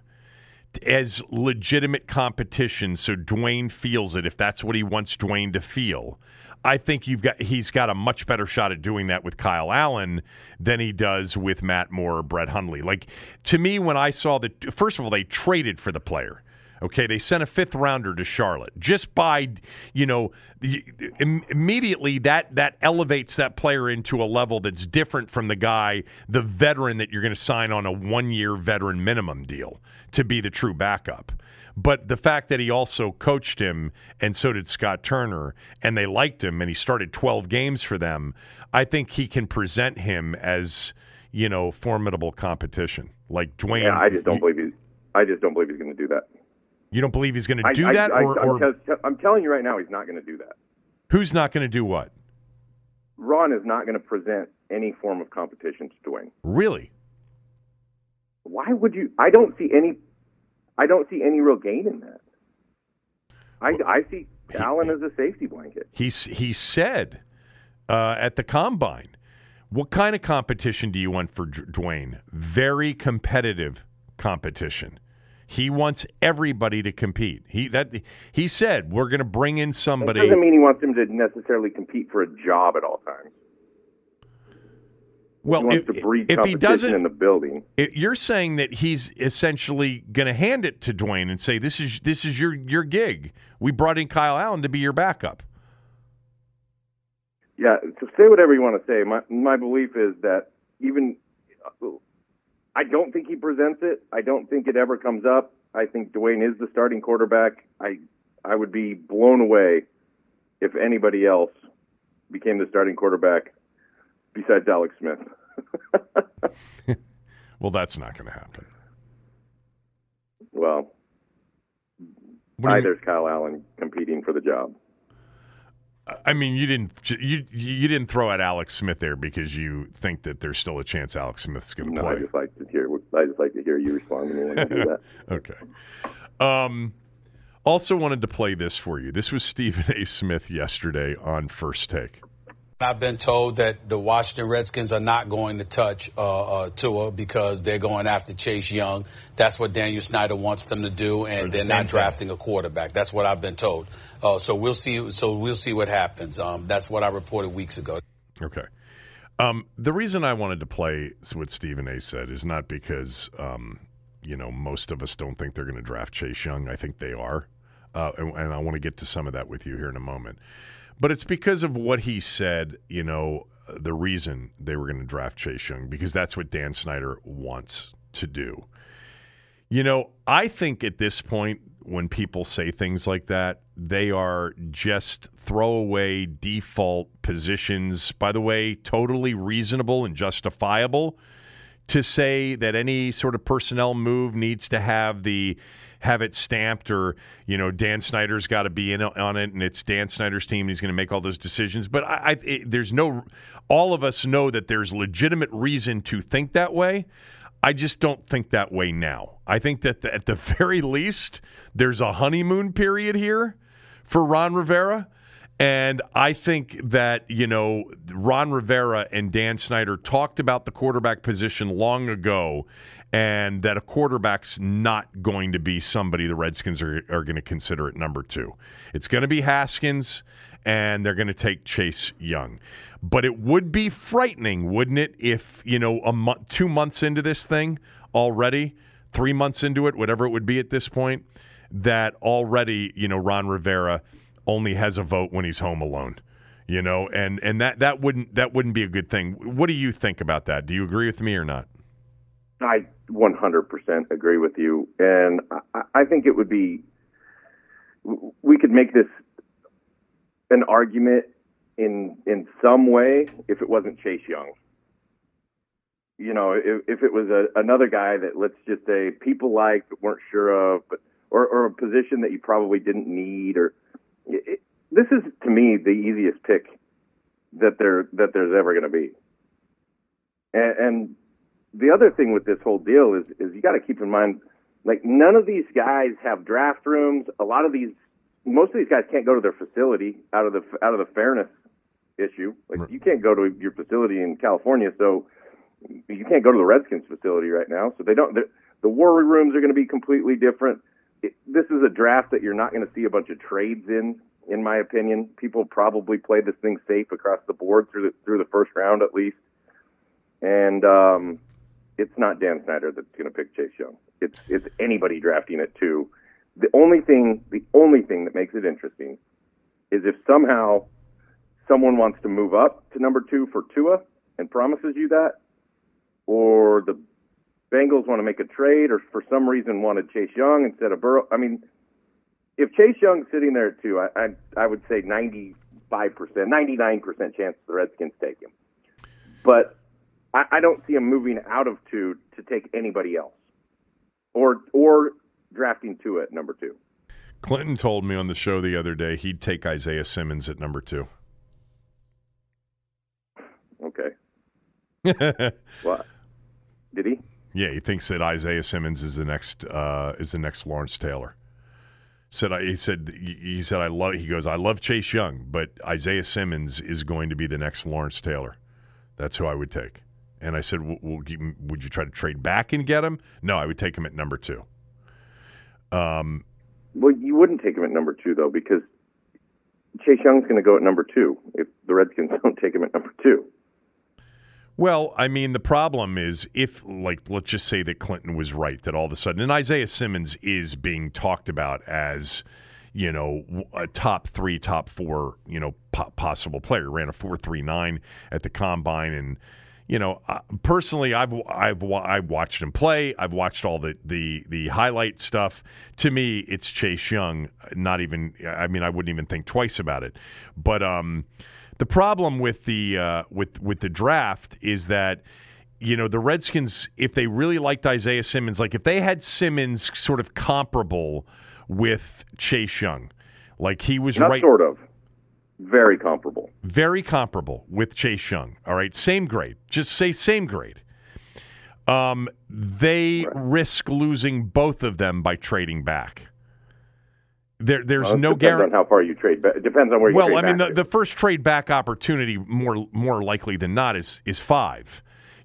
as legitimate competition, so Dwayne feels it. If that's what he wants Dwayne to feel, I think you've got he's got a much better shot at doing that with Kyle Allen than he does with Matt Moore or Brett Hundley. Like to me, when I saw the first of all, they traded for the player. Okay, they sent a fifth rounder to Charlotte just by, you know, im- immediately that that elevates that player into a level that's different from the guy, the veteran that you're going to sign on a one year veteran minimum deal to be the true backup. But the fact that he also coached him, and so did Scott Turner, and they liked him, and he started 12 games for them, I think he can present him as, you know, formidable competition. Like Dwayne. Yeah, I just don't you, believe he's. I just don't believe he's going to do that. you don't believe he's going to do I, that, I, or, I'm, or I'm telling you right now, he's not going to do that. who's not going to do what? Ron is not going to present any form of competition to Dwayne. Really? Why would you? I don't see any. I don't see any real gain in that. I, I see Allen as a safety blanket. He he said uh, at the combine, "What kind of competition do you want for Dwayne? Very competitive competition. He wants everybody to compete. He that he said we're going to bring in It somebody. doesn't mean he wants him to necessarily compete for a job at all times. Well, he wants if, if he doesn't, in the building. it- you're saying that he's essentially going to hand it to Dwayne and say, "This is this is your your gig. We brought in Kyle Allen to be your backup." Yeah, so say whatever you want to say. My my belief is that even uh, I don't think he presents it. I don't think it ever comes up. I think Dwayne is the starting quarterback. I I would be blown away if anybody else became the starting quarterback besides Alex Smith. Well, that's not going to happen. well, you- either's Kyle Allen competing for the job. I mean, you didn't you you didn't throw at Alex Smith there because you think that there's still a chance Alex Smith's going to No, I play. just like to hear. I just like to hear you respond to me when you do that. okay. Um, also wanted to play this for you. This was Stephen A. Smith yesterday on First Take. I've been told that the Washington Redskins are not going to touch uh, uh, Tua because they're going after Chase Young. That's what Daniel Snyder wants them to do, and the they're not thing. drafting a quarterback. That's what I've been told. Uh, so we'll see. So we'll see what happens. Um, that's what I reported weeks ago. Okay. Um, the reason I wanted to play what Stephen A. said is not because um, you know most of us don't think they're going to draft Chase Young. I think they are, uh, and, and I want to get to some of that with you here in a moment. But it's because of what he said. You know, the reason they were going to draft Chase Young because that's what Dan Snyder wants to do. You know, I think at this point, when people say things like that, they are just throwaway default positions. By the way, totally reasonable and justifiable to say that any sort of personnel move needs to have the have it stamped or you know Dan Snyder's got to be in on it and it's Dan Snyder's team and he's going to make all those decisions. But I, I it, there's no all of us know that there's legitimate reason to think that way. I just don't think that way now. I think that the, at the very least there's a honeymoon period here for Ron Rivera. And I think that, you know, Ron Rivera and Dan Snyder talked about the quarterback position long ago and that a quarterback's not going to be somebody the Redskins are, are going to consider at number two. It's going to be Haskins, and they're going to take Chase Young. But it would be frightening, wouldn't it, if, you know, a two months into this thing already, three months into it, whatever it would be at this point, that already, you know, Ron Rivera only has a vote when he's home alone you know and and that that wouldn't that wouldn't be a good thing what do you think about that do you agree with me or not I 100% agree with you, and I, I think it would be. We could make this an argument in in some way if it wasn't Chase Young. You know, if, if it was a, another guy that let's just say people liked but weren't sure of, but or, or a position that you probably didn't need, or it, this is to me the easiest pick that there that there's ever going to be. And, and the other thing with this whole deal is is you got to keep in mind like none of these guys have draft rooms. A lot of these, most of these guys can't go to their facility out of the out of the fairness issue. Like right. you can't go to your facility in California, so you can't go to the Redskins facility right now. So they don't. The war rooms are going to be completely different. It, this is a draft that you're not going to see a bunch of trades in. In my opinion, people probably play this thing safe across the board through the through the first round at least. And um, it's not Dan Snyder that's going to pick Chase Young. It's it's anybody drafting it too. The only thing the only thing that makes it interesting is if somehow someone wants to move up to number two for Tua and promises you that, or the Bengals want to make a trade, or for some reason wanted Chase Young instead of Burrow. I mean, if Chase Young's sitting there too, I I, I would say ninety five percent, ninety nine percent chance the Redskins take him. But I, I don't see him moving out of two to take anybody else, or or drafting two at number two. Clinton told me on the show the other day he'd take Isaiah Simmons at number two. Okay. what? Did he? Yeah, he thinks that Isaiah Simmons is the next uh, is the next Lawrence Taylor. Said I, he said he said I love he goes I love Chase Young, but Isaiah Simmons is going to be the next Lawrence Taylor. That's who I would take. And I said, would you try to trade back and get him? No, I would take him at number two. Um, well, you wouldn't take him at number two, though, because Chase Young's going to go at number two if the Redskins don't take him at number two. Well, I mean, the problem is if, like, let's just say that Clinton was right, that all of a sudden, and Isaiah Simmons is being talked about as, you know, a top three, top four, you know, po- possible player. Ran a four three nine at the combine, and you know, uh, personally, I've I've I've watched him play. I've watched all the the the highlight stuff. To me, it's Chase Young. Not even. I mean, I wouldn't even think twice about it. But um, the problem with the uh, with with the draft is that you know the Redskins, if they really liked Isaiah Simmons, like if they had Simmons sort of comparable with Chase Young, like he was Not right, sort of very comparable. Very comparable with Chase Young. All right, same grade. Just say same grade. Um, they right. risk losing both of them by trading back. There, there's well, no guarantee. on how far you trade back. It depends on where you. Well, I mean, the, the, first trade back opportunity, more more likely than not, is is five.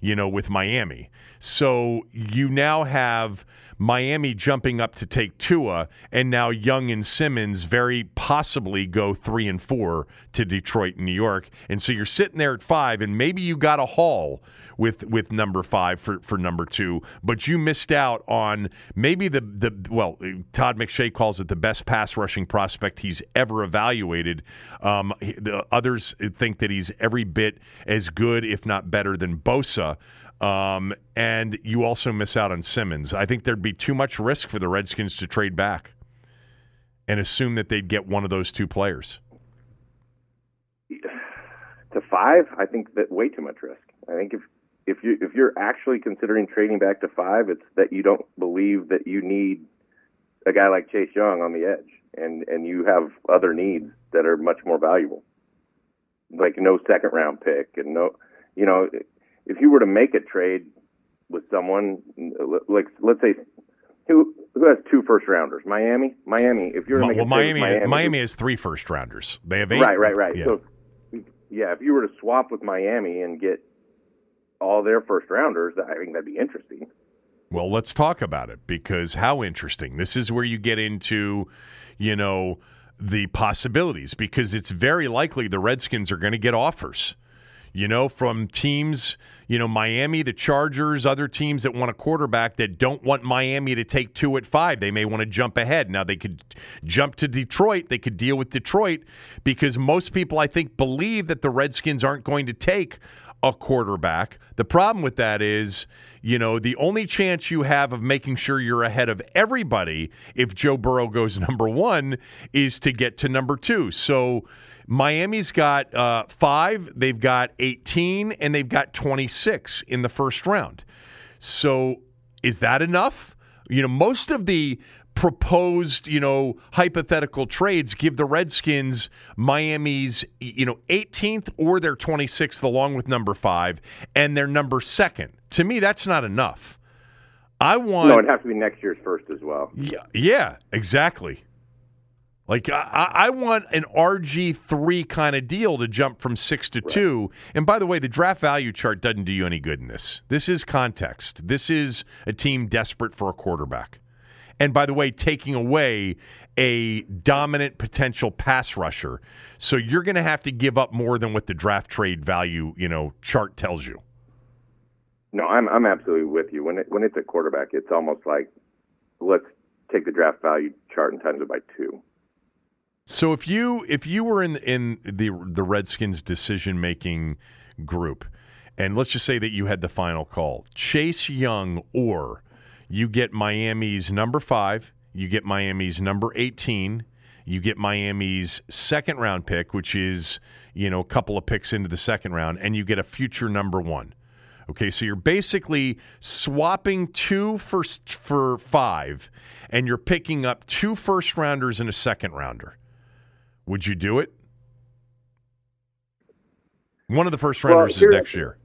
You know, with Miami. So you now have Miami jumping up to take Tua, and now Young and Simmons very possibly go three and four to Detroit and New York. And so you're sitting there at five, and maybe you got a haul with with number five for, for number two, but you missed out on maybe the the well, Todd McShay calls it the best pass rushing prospect he's ever evaluated. Um, the others think that he's every bit as good, if not better, than Bosa. Um, and you also miss out on Simmons. I think there'd be too much risk for the Redskins to trade back and assume that they'd get one of those two players. To five, I think that way too much risk. I think if if you if you're actually considering trading back to five, it's that you don't believe that you need a guy like Chase Young on the edge, and and you have other needs that are much more valuable, like no second round pick and no, you know, if you were to make a trade with someone like let's say who who has two first rounders? Miami. Miami. If you're well, Miami, Miami, Miami has three first rounders. They have eight. Right, right, right. Yeah. So, yeah, if you were to swap with Miami and get all their first rounders, I think that'd be interesting. Well, let's talk about it because how interesting. This is where you get into, you know, the possibilities because it's very likely the Redskins are going to get offers, you know, from teams, you know, Miami, the Chargers, other teams that want a quarterback that don't want Miami to take two at five. They may want to jump ahead. Now, they could jump to Detroit. They could deal with Detroit because most people, I think, believe that the Redskins aren't going to take a quarterback. The problem with that is, you know, the only chance you have of making sure you're ahead of everybody if Joe Burrow goes number one is to get to number two. So Miami's got uh, five, they've got 18, and they've got 26 in the first round. So is that enough? You know, most of the proposed, you know, hypothetical trades give the Redskins Miami's, you know, 18th or their 26th along with number 5 and their number 2nd. To me that's not enough. I want No, it has to be next year's first as well. Yeah, yeah, exactly. Like I, I want an RG three kind of deal to jump from six to right. two. And by the way, the draft value chart doesn't do you any good in this. This is context. This is a team desperate for a quarterback. And by the way, taking away a dominant potential pass rusher. So you're going to have to give up more than what the draft trade value, you know, chart tells you. No, I'm I'm absolutely with you. When it, when it's a quarterback, it's almost like let's take the draft value chart and times it by two. So if you if you were in in the the Redskins decision making group, and let's just say that you had the final call, Chase Young or you get Miami's number five, you get Miami's number 18, you get Miami's second round pick, which is, you know, a couple of picks into the second round, and you get a future number one. Okay, so you're basically swapping two for five, and you're picking up two first rounders and a second rounder. Would you do it? One of the first rounders well, is next year.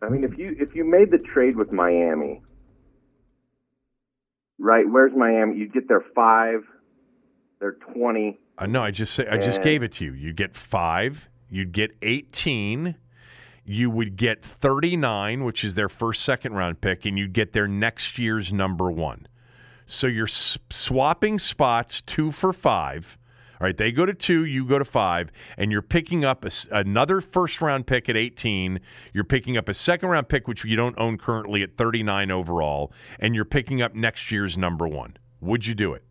I mean, if you if you made the trade with Miami, right? Where's Miami? You get their five, their twenty. Uh, no, I just say I just gave it to you. You get five. You'd get eighteen. You would get thirty nine, which is their first second round pick, and you'd get their next year's number one. So you're swapping spots two for five all right, they go to two, you go to five, and you're picking up a, another first round pick at 18. You're picking up a second round pick, which you don't own currently at 39 overall, and you're picking up next year's number one. Would you do it?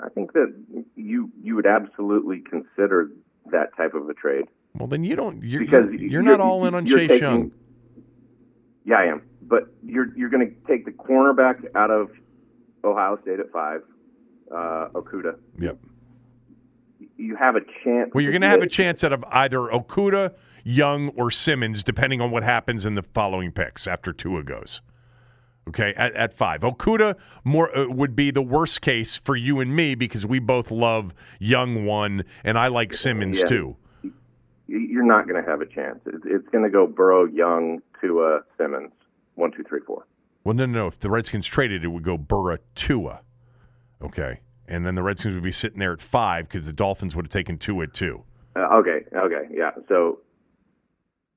I think that you you would absolutely consider that type of a trade. Well, then you don't. You're, because you're, you're, you're not all in on Chase taking, Young. Yeah, I am. But you're you're going to take the cornerback out of Ohio State at five uh, Okudah. Yep. You have a chance. Well, you're going to have a chance out of either Okudah, Young, or Simmons, depending on what happens in the following picks after Tua goes. Okay, at, at five, Okudah more uh, would be the worst case for you and me because we both love Young one, and I like Simmons yeah. too. You're not going to have a chance. It's, it's going to go Burrow, Young, Tua, Simmons, one, two, three, four. Well, no, no, no. If the Redskins traded, it would go Burrow, Tua. Okay. And then the Redskins would be sitting there at five because the Dolphins would have taken two at two. Uh, okay. Okay. Yeah. So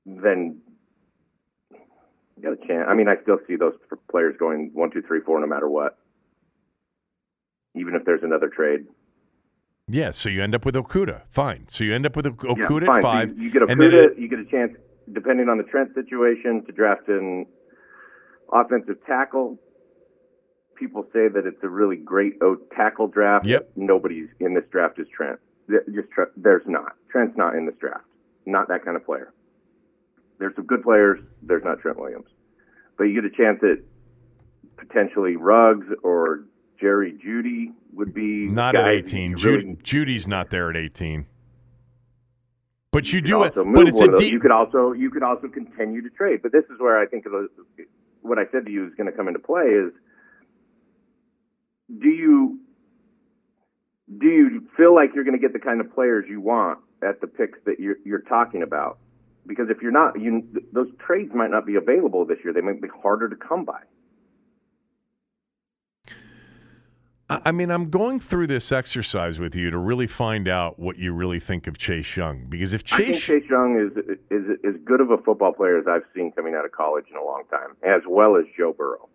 then you got a chance. I mean, I still see those players going one, two, three, four, no matter what, even if there's another trade. Yeah. So you end up with Okudah. Fine. So you end up with Okudah yeah, at five. So you, you, get Okudah. you get a chance, depending on the Trent situation, to draft an offensive tackle people say that it's a really great O tackle draft. Yep. Nobody's in this draft is Trent. Just there's not. Trent's not in this draft. not that kind of player. There's some good players. There's not Trent Williams, but you get a chance at potentially Ruggs or Jerry Jeudy would be not at 18. Really, Jeudy's not there at 18. But you, you do it. But it's a deep. You could also you could also continue to trade. But this is where I think what I said to you is going to come into play is do you do you feel like you're going to get the kind of players you want at the picks that you're, you're talking about? Because if you're not, you, those trades might not be available this year. They might be harder to come by. I mean, I'm going through this exercise with you to really find out what you really think of Chase Young. Because if Chase, I think Chase Young is is as good of a football player as I've seen coming out of college in a long time, as well as Joe Burrow,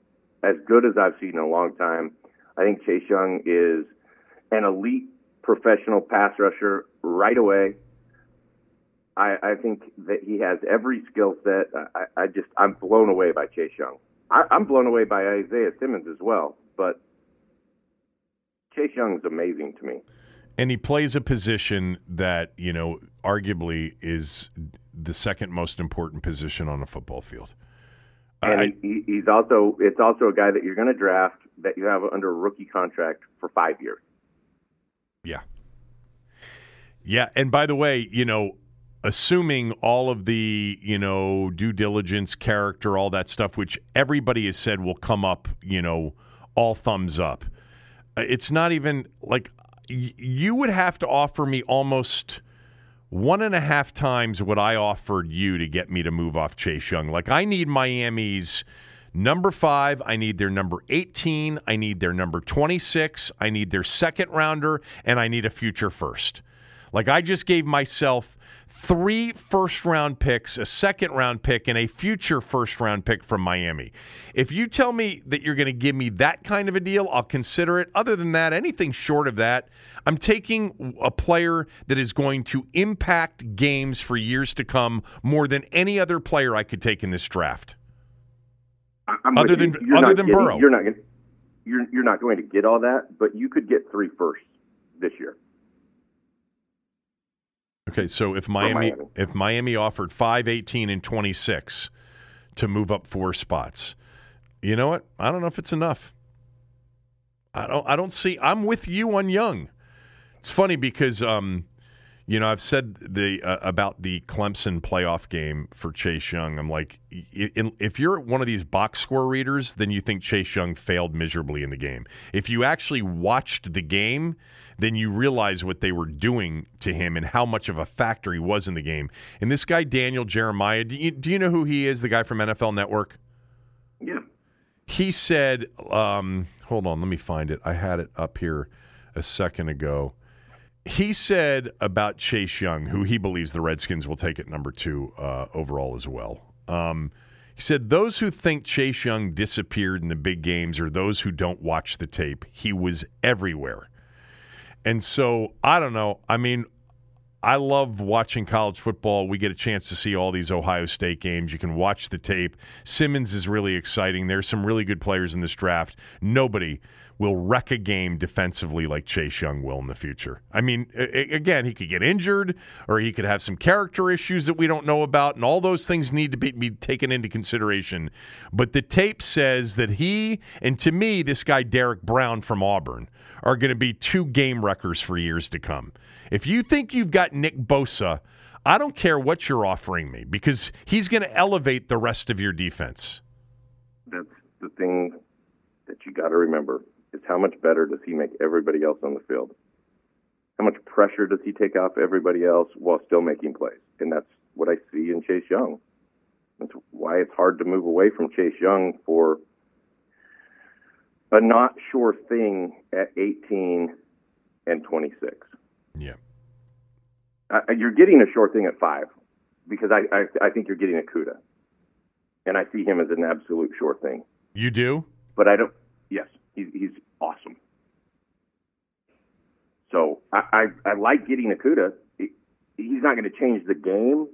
as good as I've seen in a long time. I think Chase Young is an elite professional pass rusher right away. I, I think that he has every skill set. I, I just I'm blown away by Chase Young. I, I'm blown away by Isaiah Simmons as well, but Chase Young is amazing to me. And he plays a position that, you know, arguably is the second most important position on a football field. And I, he, he's also it's also a guy that you're going to draft that you have under a rookie contract for five years. Yeah. Yeah, and by the way, you know, assuming all of the, you know, due diligence, character, all that stuff, which everybody has said will come up, you know, all thumbs up. Uh, it's not even like you would have to offer me almost one and a half times what I offered you to get me to move off Chase Young. Like I need Miami's number five, I need their number 18, I need their number 26, I need their second rounder, and I need a future first. Like I just gave myself three first round picks, a second round pick, and a future first round pick from Miami. If you tell me that you're going to give me that kind of a deal, I'll consider it. Other than that, anything short of that, I'm taking a player that is going to impact games for years to come more than any other player I could take in this draft. I'm other than other than getting, Burrow, you're not you're you're not going to get all that, but you could get three firsts this year. Okay, so if Miami, Miami, if Miami offered 5, 18, and 26 to move up four spots, you know what? I don't know if it's enough. I don't I don't see I'm with you on Young. It's funny because um, you know, I've said the uh, about the Clemson playoff game for Chase Young. I'm like, if you're one of these box score readers, then you think Chase Young failed miserably in the game. If you actually watched the game, then you realize what they were doing to him and how much of a factor he was in the game. And this guy Daniel Jeremiah, do you, do you know who he is? The guy from NFL Network. Yeah. He said, um, "Hold on, let me find it. I had it up here a second ago." he said about Chase Young, who he believes the Redskins will take at number two uh, overall as well. Um, he said, Those who think Chase Young disappeared in the big games are those who don't watch the tape. He was everywhere. And so, I don't know. I mean, I love watching college football. We get a chance to see all these Ohio State games. You can watch the tape. Simmons is really exciting. There's some really good players in this draft. Nobody will wreck a game defensively like Chase Young will in the future. I mean, again, he could get injured or he could have some character issues that we don't know about, and all those things need to be, be taken into consideration. But the tape says that he, and to me, this guy, Derrick Brown from Auburn, are going to be two game wreckers for years to come. If you think you've got Nick Bosa, I don't care what you're offering me because he's going to elevate the rest of your defense. That's the thing that you got to remember is how much better does he make everybody else on the field? How much pressure does he take off everybody else while still making plays? And that's what I see in Chase Young. That's why it's hard to move away from Chase Young for a not sure thing at 18 and 26. Yeah. Uh, you're getting a sure thing at five because I, I, I think you're getting Okudah. And I see him as an absolute sure thing. You do? But I don't, He's, he's awesome. So I, I, I like getting Okudah. He, he's not going to change the game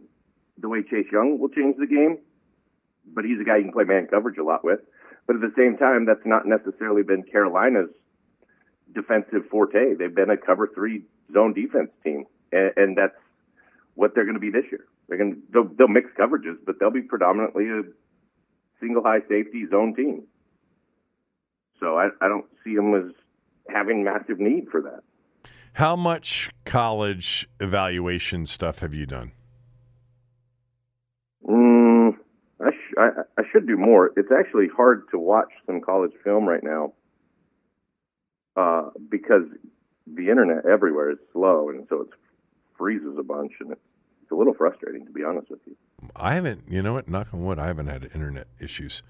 the way Chase Young will change the game, but he's a guy you can play man coverage a lot with. But at the same time, that's not necessarily been Carolina's defensive forte. They've been a cover three zone defense team, and, and that's what they're going to be this year. They're going to they'll, they'll mix coverages, but they'll be predominantly a single high safety zone team. So I, I don't see them as having massive need for that. How much college evaluation stuff have you done? Mm, I, sh- I, I should do more. It's actually hard to watch some college film right now uh, because the internet everywhere is slow, and so it freezes a bunch, and it's, it's a little frustrating to be honest with you. I haven't, you know what? Knock on wood, I haven't had internet issues.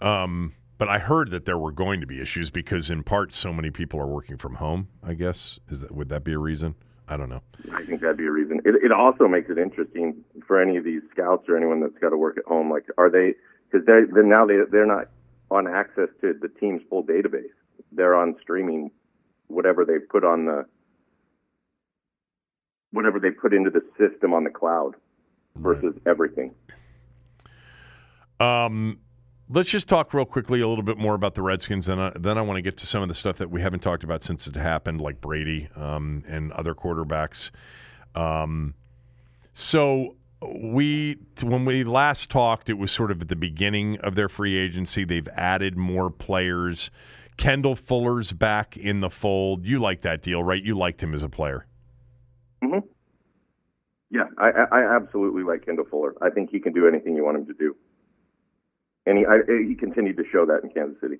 Um, but I heard that there were going to be issues because, in part, so many people are working from home. I guess is that would that be a reason? I don't know. I think that'd be a reason. It, it also makes it interesting for any of these scouts or anyone that's got to work at home. Like, are they? Because they then now they they're not on access to the team's full database. They're on streaming, whatever they put on the, whatever they put into the system on the cloud, versus right. everything. Um, let's just talk real quickly a little bit more about the Redskins, and then I want to get to some of the stuff that we haven't talked about since it happened, like Brady um, and other quarterbacks. Um, so we, when we last talked, it was sort of at the beginning of their free agency. They've added more players. Kendall Fuller's back in the fold. You like that deal, right? You liked him as a player. Mm-hmm. Yeah, I, I absolutely like Kendall Fuller. I think he can do anything you want him to do and he I, he continued to show that in Kansas City.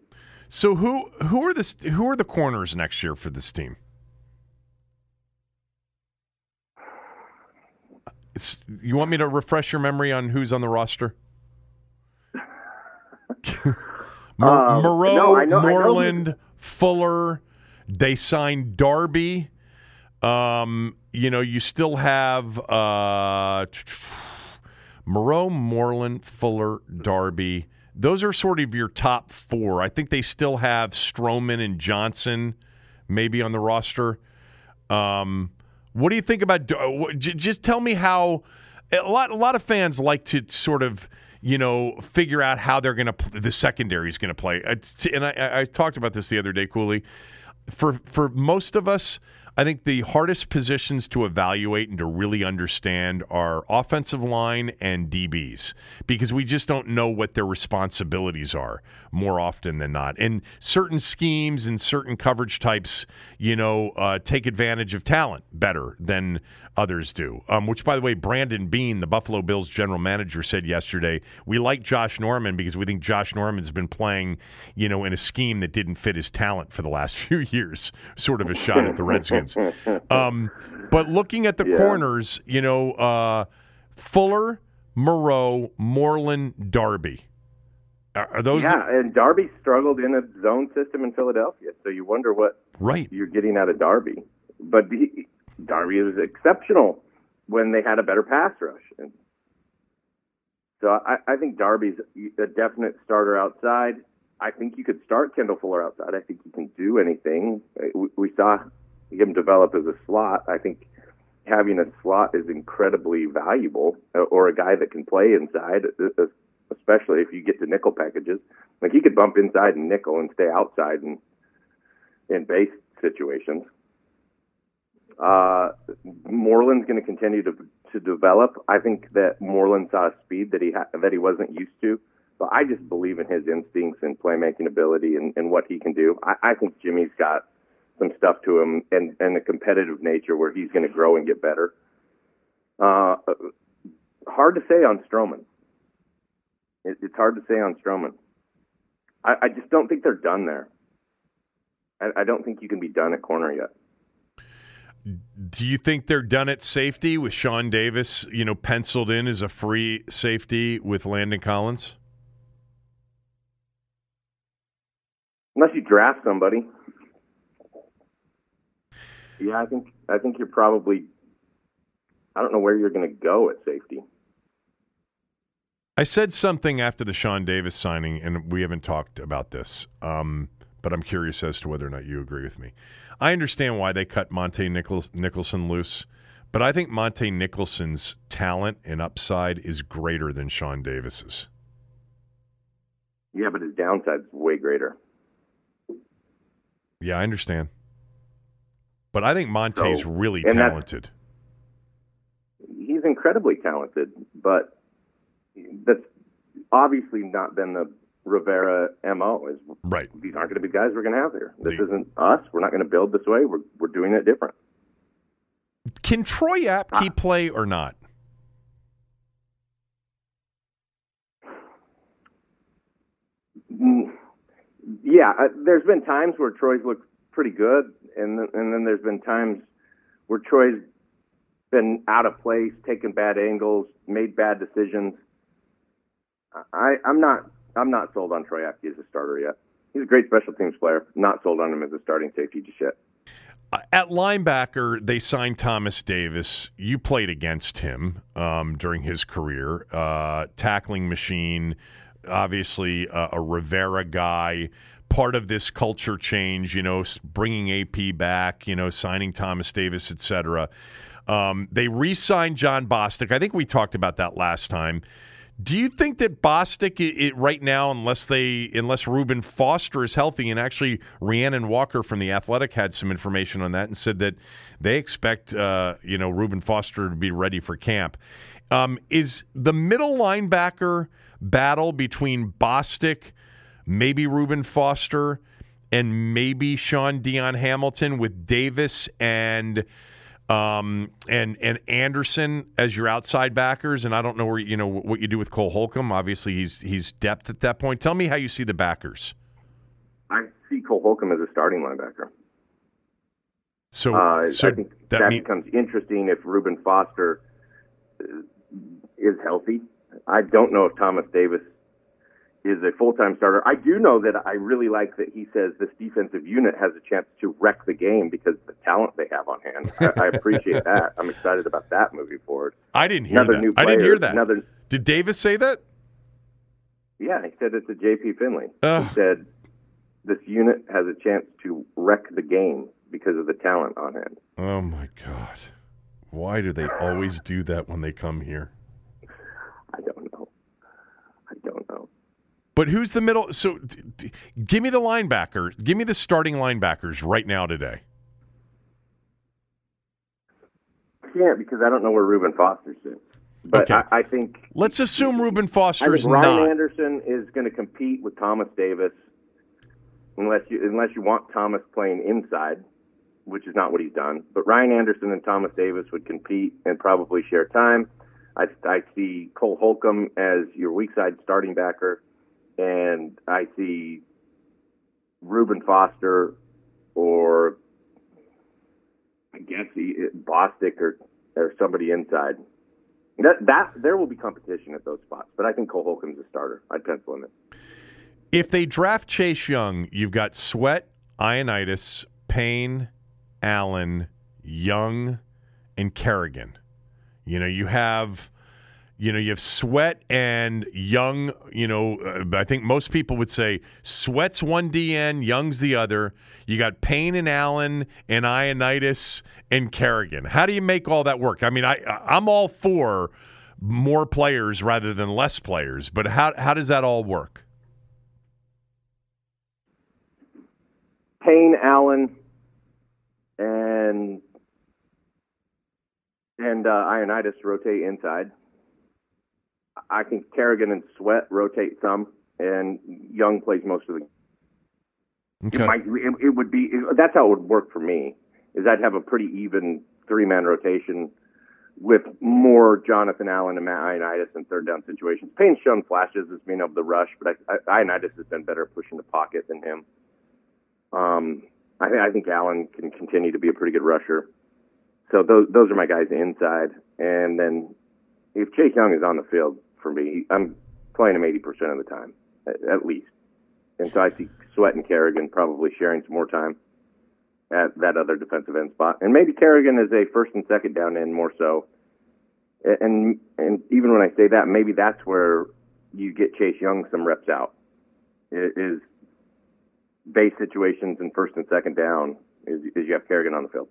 So who who are the who are the corners next year for this team? It's, you want me to refresh your memory on who's on the roster? Mar- um, Moreau, no, know, Moreland, Fuller. They signed Darby. Um, you know, you still have uh, Moreau, Moreland, Fuller, Darby. Those are sort of your top four. I think they still have Stroman and Johnson maybe on the roster. Um, what do you think about? Just tell me how. A lot, a lot of fans like to sort of, you know, figure out how they're going to the secondary is going to play. And I, I talked about this the other day, Cooley. For for most of us, I think the hardest positions to evaluate and to really understand are offensive line and DBs because we just don't know what their responsibilities are more often than not. And certain schemes and certain coverage types, you know, uh, take advantage of talent better than others do. Um, which, by the way, Brandon Beane, the Buffalo Bills general manager, said yesterday, we like Josh Norman because we think Josh Norman's been playing, you know, in a scheme that didn't fit his talent for the last few years. Sort of a shot at the Redskins. Um, but looking at the yeah. corners, you know, uh, Fuller, Moreau, Moreland, Darby. Are, are those? Yeah, the... and Darby struggled in a zone system in Philadelphia, so you wonder what right you're getting out of Darby. But he, Darby was exceptional when they had a better pass rush. And so I, I think Darby's a definite starter outside. I think you could start Kendall Fuller outside. I think he can do anything. We, we saw him develop as a slot. I think having a slot is incredibly valuable, uh, or a guy that can play inside, uh, uh, especially if you get to nickel packages. Like he could bump inside and nickel and stay outside in in base situations. Uh, Moreland's going to continue to to develop. I think that Moreland saw a speed that he ha- that he wasn't used to. But I just believe in his instincts and playmaking ability and, and what he can do. I, I think Jimmy's got some stuff to him and, and a competitive nature where he's going to grow and get better. Uh, hard to say on Stroman. It, it's hard to say on Stroman. I, I just don't think they're done there. I, I don't think you can be done at corner yet. Do you think they're done at safety with Sean Davis, you know, penciled in as a free safety with Landon Collins? Unless you draft somebody. Yeah, I think I think you're probably I don't know where you're going to go at safety. I said something after the Sean Davis signing, and we haven't talked about this, um, but I'm curious as to whether or not you agree with me. I understand why they cut Montae Nichols- Nicholson loose, but I think Montae Nicholson's talent and upside is greater than Sean Davis's. Yeah, but his downside is way greater. Yeah, I understand. But I think Montae's so, really talented. He's incredibly talented, but that's obviously not been the Rivera mo. Is right? These aren't going to be guys we're going to have here. This The- isn't us. We're not going to build this way. We're we're doing it different. Can Troy app Apke play or not? Mm, Yeah, uh, there's been times where Troy's looked pretty good, and and then there's been times where Troy's been out of place, taken bad angles, made bad decisions. I, I'm not I'm not sold on Troy Apke as a starter yet. He's a great special teams player. Not sold on him as a starting safety just yet. Uh, At linebacker, they signed Thomas Davis. You played against him um, during his career. Uh, tackling machine, obviously uh, a Rivera guy. Part of this culture change, you know, bringing AP back, you know, signing Thomas Davis, etc. Um, they re-signed John Bostic. I think we talked about that last time. Do you think that Bostic, it, it, right now, unless they, unless Reuben Foster is healthy, and actually Rhiannon Walker from the Athletic had some information on that and said that they expect, uh, you know, Reuben Foster to be ready for camp. Um, is the middle linebacker battle between Bostic, maybe Reuben Foster, and maybe Shaun Dion Hamilton with Davis and um, and and Anderson as your outside backers, and I don't know where you know what you do with Cole Holcomb. Obviously, he's he's depth at that point. Tell me how you see the backers. I see Cole Holcomb as a starting linebacker. So, Uh, so I think that, that, mean, becomes interesting if Reuben Foster is healthy. I don't know if Thomas Davis is a full time starter. I do know that I really like that he says this defensive unit has a chance to wreck the game because of the talent they have on hand. I, I appreciate that. I'm excited about that moving forward. I didn't hear Another that. new I didn't hear that. Another, Did Davis say that? yeah, he said it to JP Finlay. Ugh. He said this unit has a chance to wreck the game because of the talent on hand. Oh my God! Why do they always do that when they come here? I don't know. I don't know. But who's the middle? So, d- d- give me the linebackers. Give me the starting linebackers right now today. can't because I don't know where Reuben Foster sits. But Okay. I, I think Let's assume Reuben Foster is Ryan not. Anderson is going to compete with Thomas Davis, unless you unless you want Thomas playing inside, which is not what he's done. But Ryan Anderson and Thomas Davis would compete and probably share time. I, I see Cole Holcomb as your weak side starting backer, and I see Reuben Foster or I guess he, Bostic or or somebody inside. That that there will be competition at those spots, but I think Cole Holcomb's a starter. I'd pencil him in. If they draft Chase Young, you've got Sweat, Ioannidis, Payne, Allen, Young, and Kerrigan. You know, you have, you know, you have Sweat and Young. You know, uh, I think most people would say Sweat's one DN, Young's the other. You got Payne and Allen and Ioannidis and Kerrigan. How do you make all that work? I mean, I I'm all for more players rather than less players, but how how does that all work? Payne, Allen, and and uh, Ioannidis rotate inside. I think Kerrigan and Sweat rotate some, and Young plays most of the. Okay. It, might, it, it would be. It, that's how it would work for me. Is I'd have a pretty even three man rotation with more Jonathan Allen and Matt Ioannidis in third down situations. Payne's shown flashes as being able to rush, but I, I, Ioannidis has been better at pushing the pocket than him. Um, I, I think Allen can continue to be a pretty good rusher. So those those are my guys inside, and then if Chase Young is on the field for me, I'm playing him 80% of the time, at, at least. And so I see Sweat and Kerrigan probably sharing some more time at that other defensive end spot, and maybe Kerrigan is a first and second down end more so. And and even when I say that, maybe that's where you get Chase Young some reps out. i- Is base situations and first and second down is, is you have Kerrigan on the field.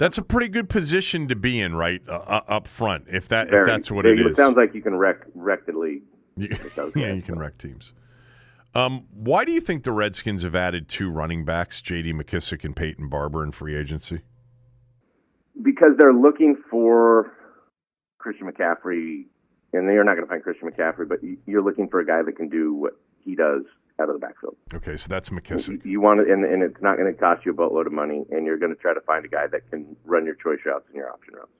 That's a pretty good position to be in, right uh, uh, up front. If that if Very- that's what it it is, it sounds like you can wreck wreck the league. Yeah, you can wreck teams. Um, why do you think the Redskins have added two running backs, J.D. McKissic and Peyton Barber, in free agency? because they're looking for Christian McCaffrey, and they are not going to find Christian McCaffrey, but you're looking for a guy that can do what he does out of the backfield. Okay, so that's McKissic. You, you want it, and, and it's not going to cost you a boatload of money, and you're going to try to find a guy that can run your choice routes and your option routes.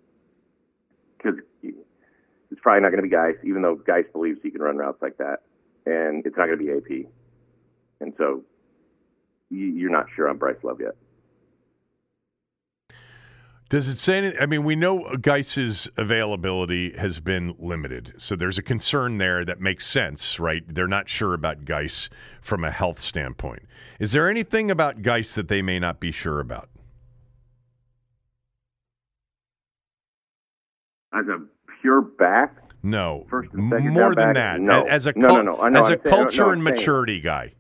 Because it's probably not going to be Guice, even though Guice believes he can run routes like that, and it's not going to be AP. And so you're not sure on Bryce Love yet. Does it say anything? I mean, we know Guice's availability has been limited, so there's a concern there that makes sense, right? They're not sure about Guice from a health standpoint. Is there anything about Guice that they may not be sure about? As a pure back? No. First and second More than back? that. No. As a, no, cul- no, no. Know, as a I'm saying- culture no, and maturity guy.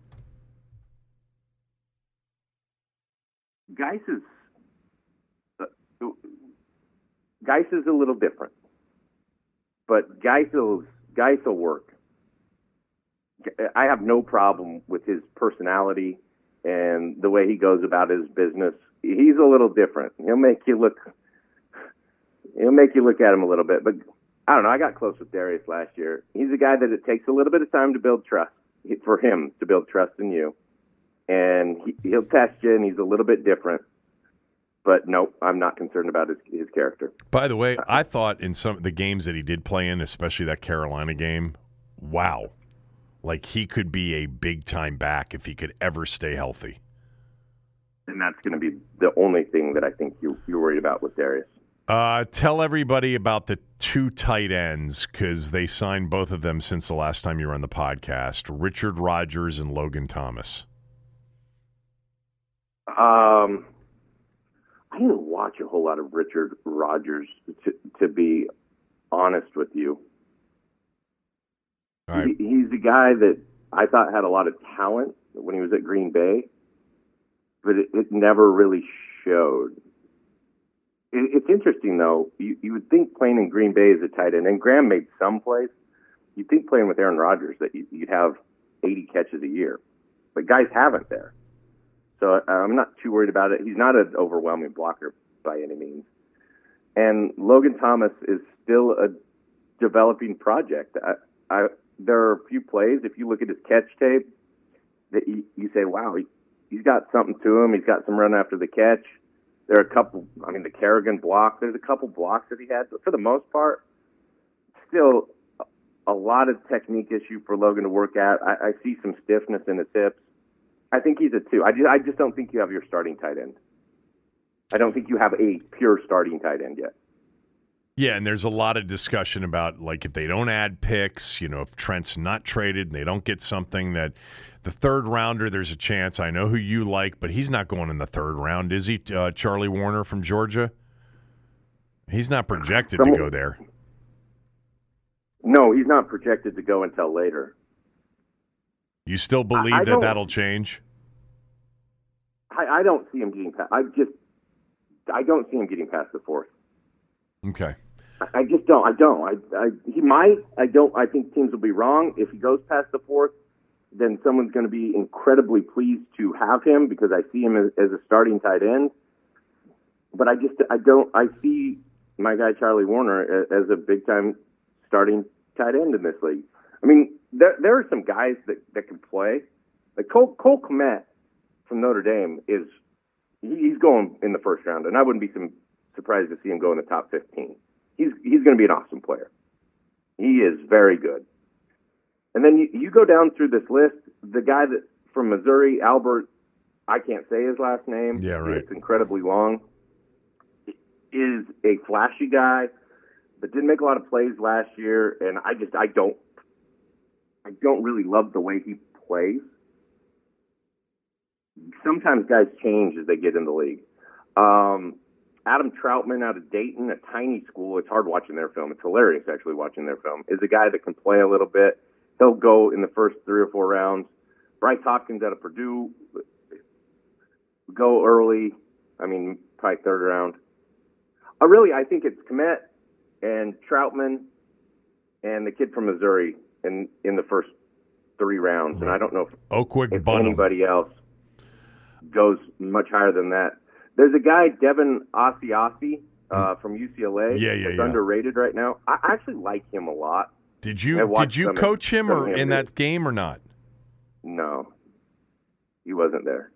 Guice is uh, Guice is a little different, but Guice will Guice work. I have no problem with his personality and the way he goes about his business. He's a little different. He'll make you look. He'll make you look at him a little bit, but I don't know. I got close with Derrius last year. He's a guy that it takes a little bit of time to build trust for him to build trust in you, and he, he'll test you. And he's a little bit different but nope, I'm not concerned about his his character. By the way, I thought in some of the games that he did play in, especially that Carolina game, wow, like he could be a big time back if he could ever stay healthy. And that's going to be the only thing that I think you you're worried about with Derrius. Uh, tell everybody about the two tight ends because they signed both of them since the last time you were on the podcast Richard Rogers and Logan Thomas. Um, I didn't watch a whole lot of Richard Rogers, to, to be honest with you. Right. He, he's a guy that I thought had a lot of talent when he was at Green Bay, but it, it never really showed. It, it's interesting though. You, you would think playing in Green Bay as a tight end, and Graham made some plays. You'd think playing with Aaron Rodgers that you, you'd have 80 catches a year, but guys haven't there. So uh, I'm not too worried about it. He's not an overwhelming blocker by any means. And Logan Thomas is still a developing project. I, I, there are a few plays, if you look at his catch tape, that you, you say, wow, he, he's got something to him. He's got some run after the catch. There are a couple, I mean, the Kerrigan block, there's a couple blocks that he had. But for the most part, still a lot of technique issue for Logan to work at. I, I see some stiffness in his hips. I think he's a two. I just, I just don't think you have your starting tight end. I don't think you have a pure starting tight end yet. Yeah, and there's a lot of discussion about like if they don't add picks, you know, if Trent's not traded and they don't get something that the third rounder, there's a chance. I know who you like, but he's not going in the third round, is he? Uh, Charlie Woerner from Georgia. He's not projected Some- to go there. No, he's not projected to go until later. You still believe I that that'll change? I, I don't see him getting past. I just, I don't see him getting past the fourth. Okay. I- I just don't. I don't. I, I he might. I don't. I think teams will be wrong if he goes past the fourth. Then someone's going to be incredibly pleased to have him because I see him as, as a starting tight end. But I just I don't. I see my guy Charlie Woerner as a big time starting tight end in this league. I mean, there there are some guys that that can play. Like Cole Cole Kmet from Notre Dame is he- he's going in the first round, and I wouldn't be some, surprised to see him go in the top fifteen. He's he's going to be an awesome player. He is very good. And then you, you go down through this list. The guy that from Missouri, Albert, I can't say his last name. Yeah, right. It's incredibly long. Is a flashy guy, but didn't make a lot of plays last year. And I just I don't I don't really love the way he plays. Sometimes guys change as they get in the league. Um, Adam Trautman out of Dayton, a tiny school. It's hard watching their film. It's hilarious actually watching their film. Is a guy that can play a little bit. He'll go in the first three or four rounds. Bryce Hopkins out of Purdue, go early. I mean, probably third round. Uh, really, I think it's Kmet and Trautman and the kid from Missouri in in the first three rounds. And I don't know if Oakwick if anybody else goes much higher than that. There's a guy, Devin Asiasi, uh, from UCLA. Yeah, yeah, yeah. underrated right now. I actually like him a lot. Did you did you coach him or in that game or not? No, he wasn't there.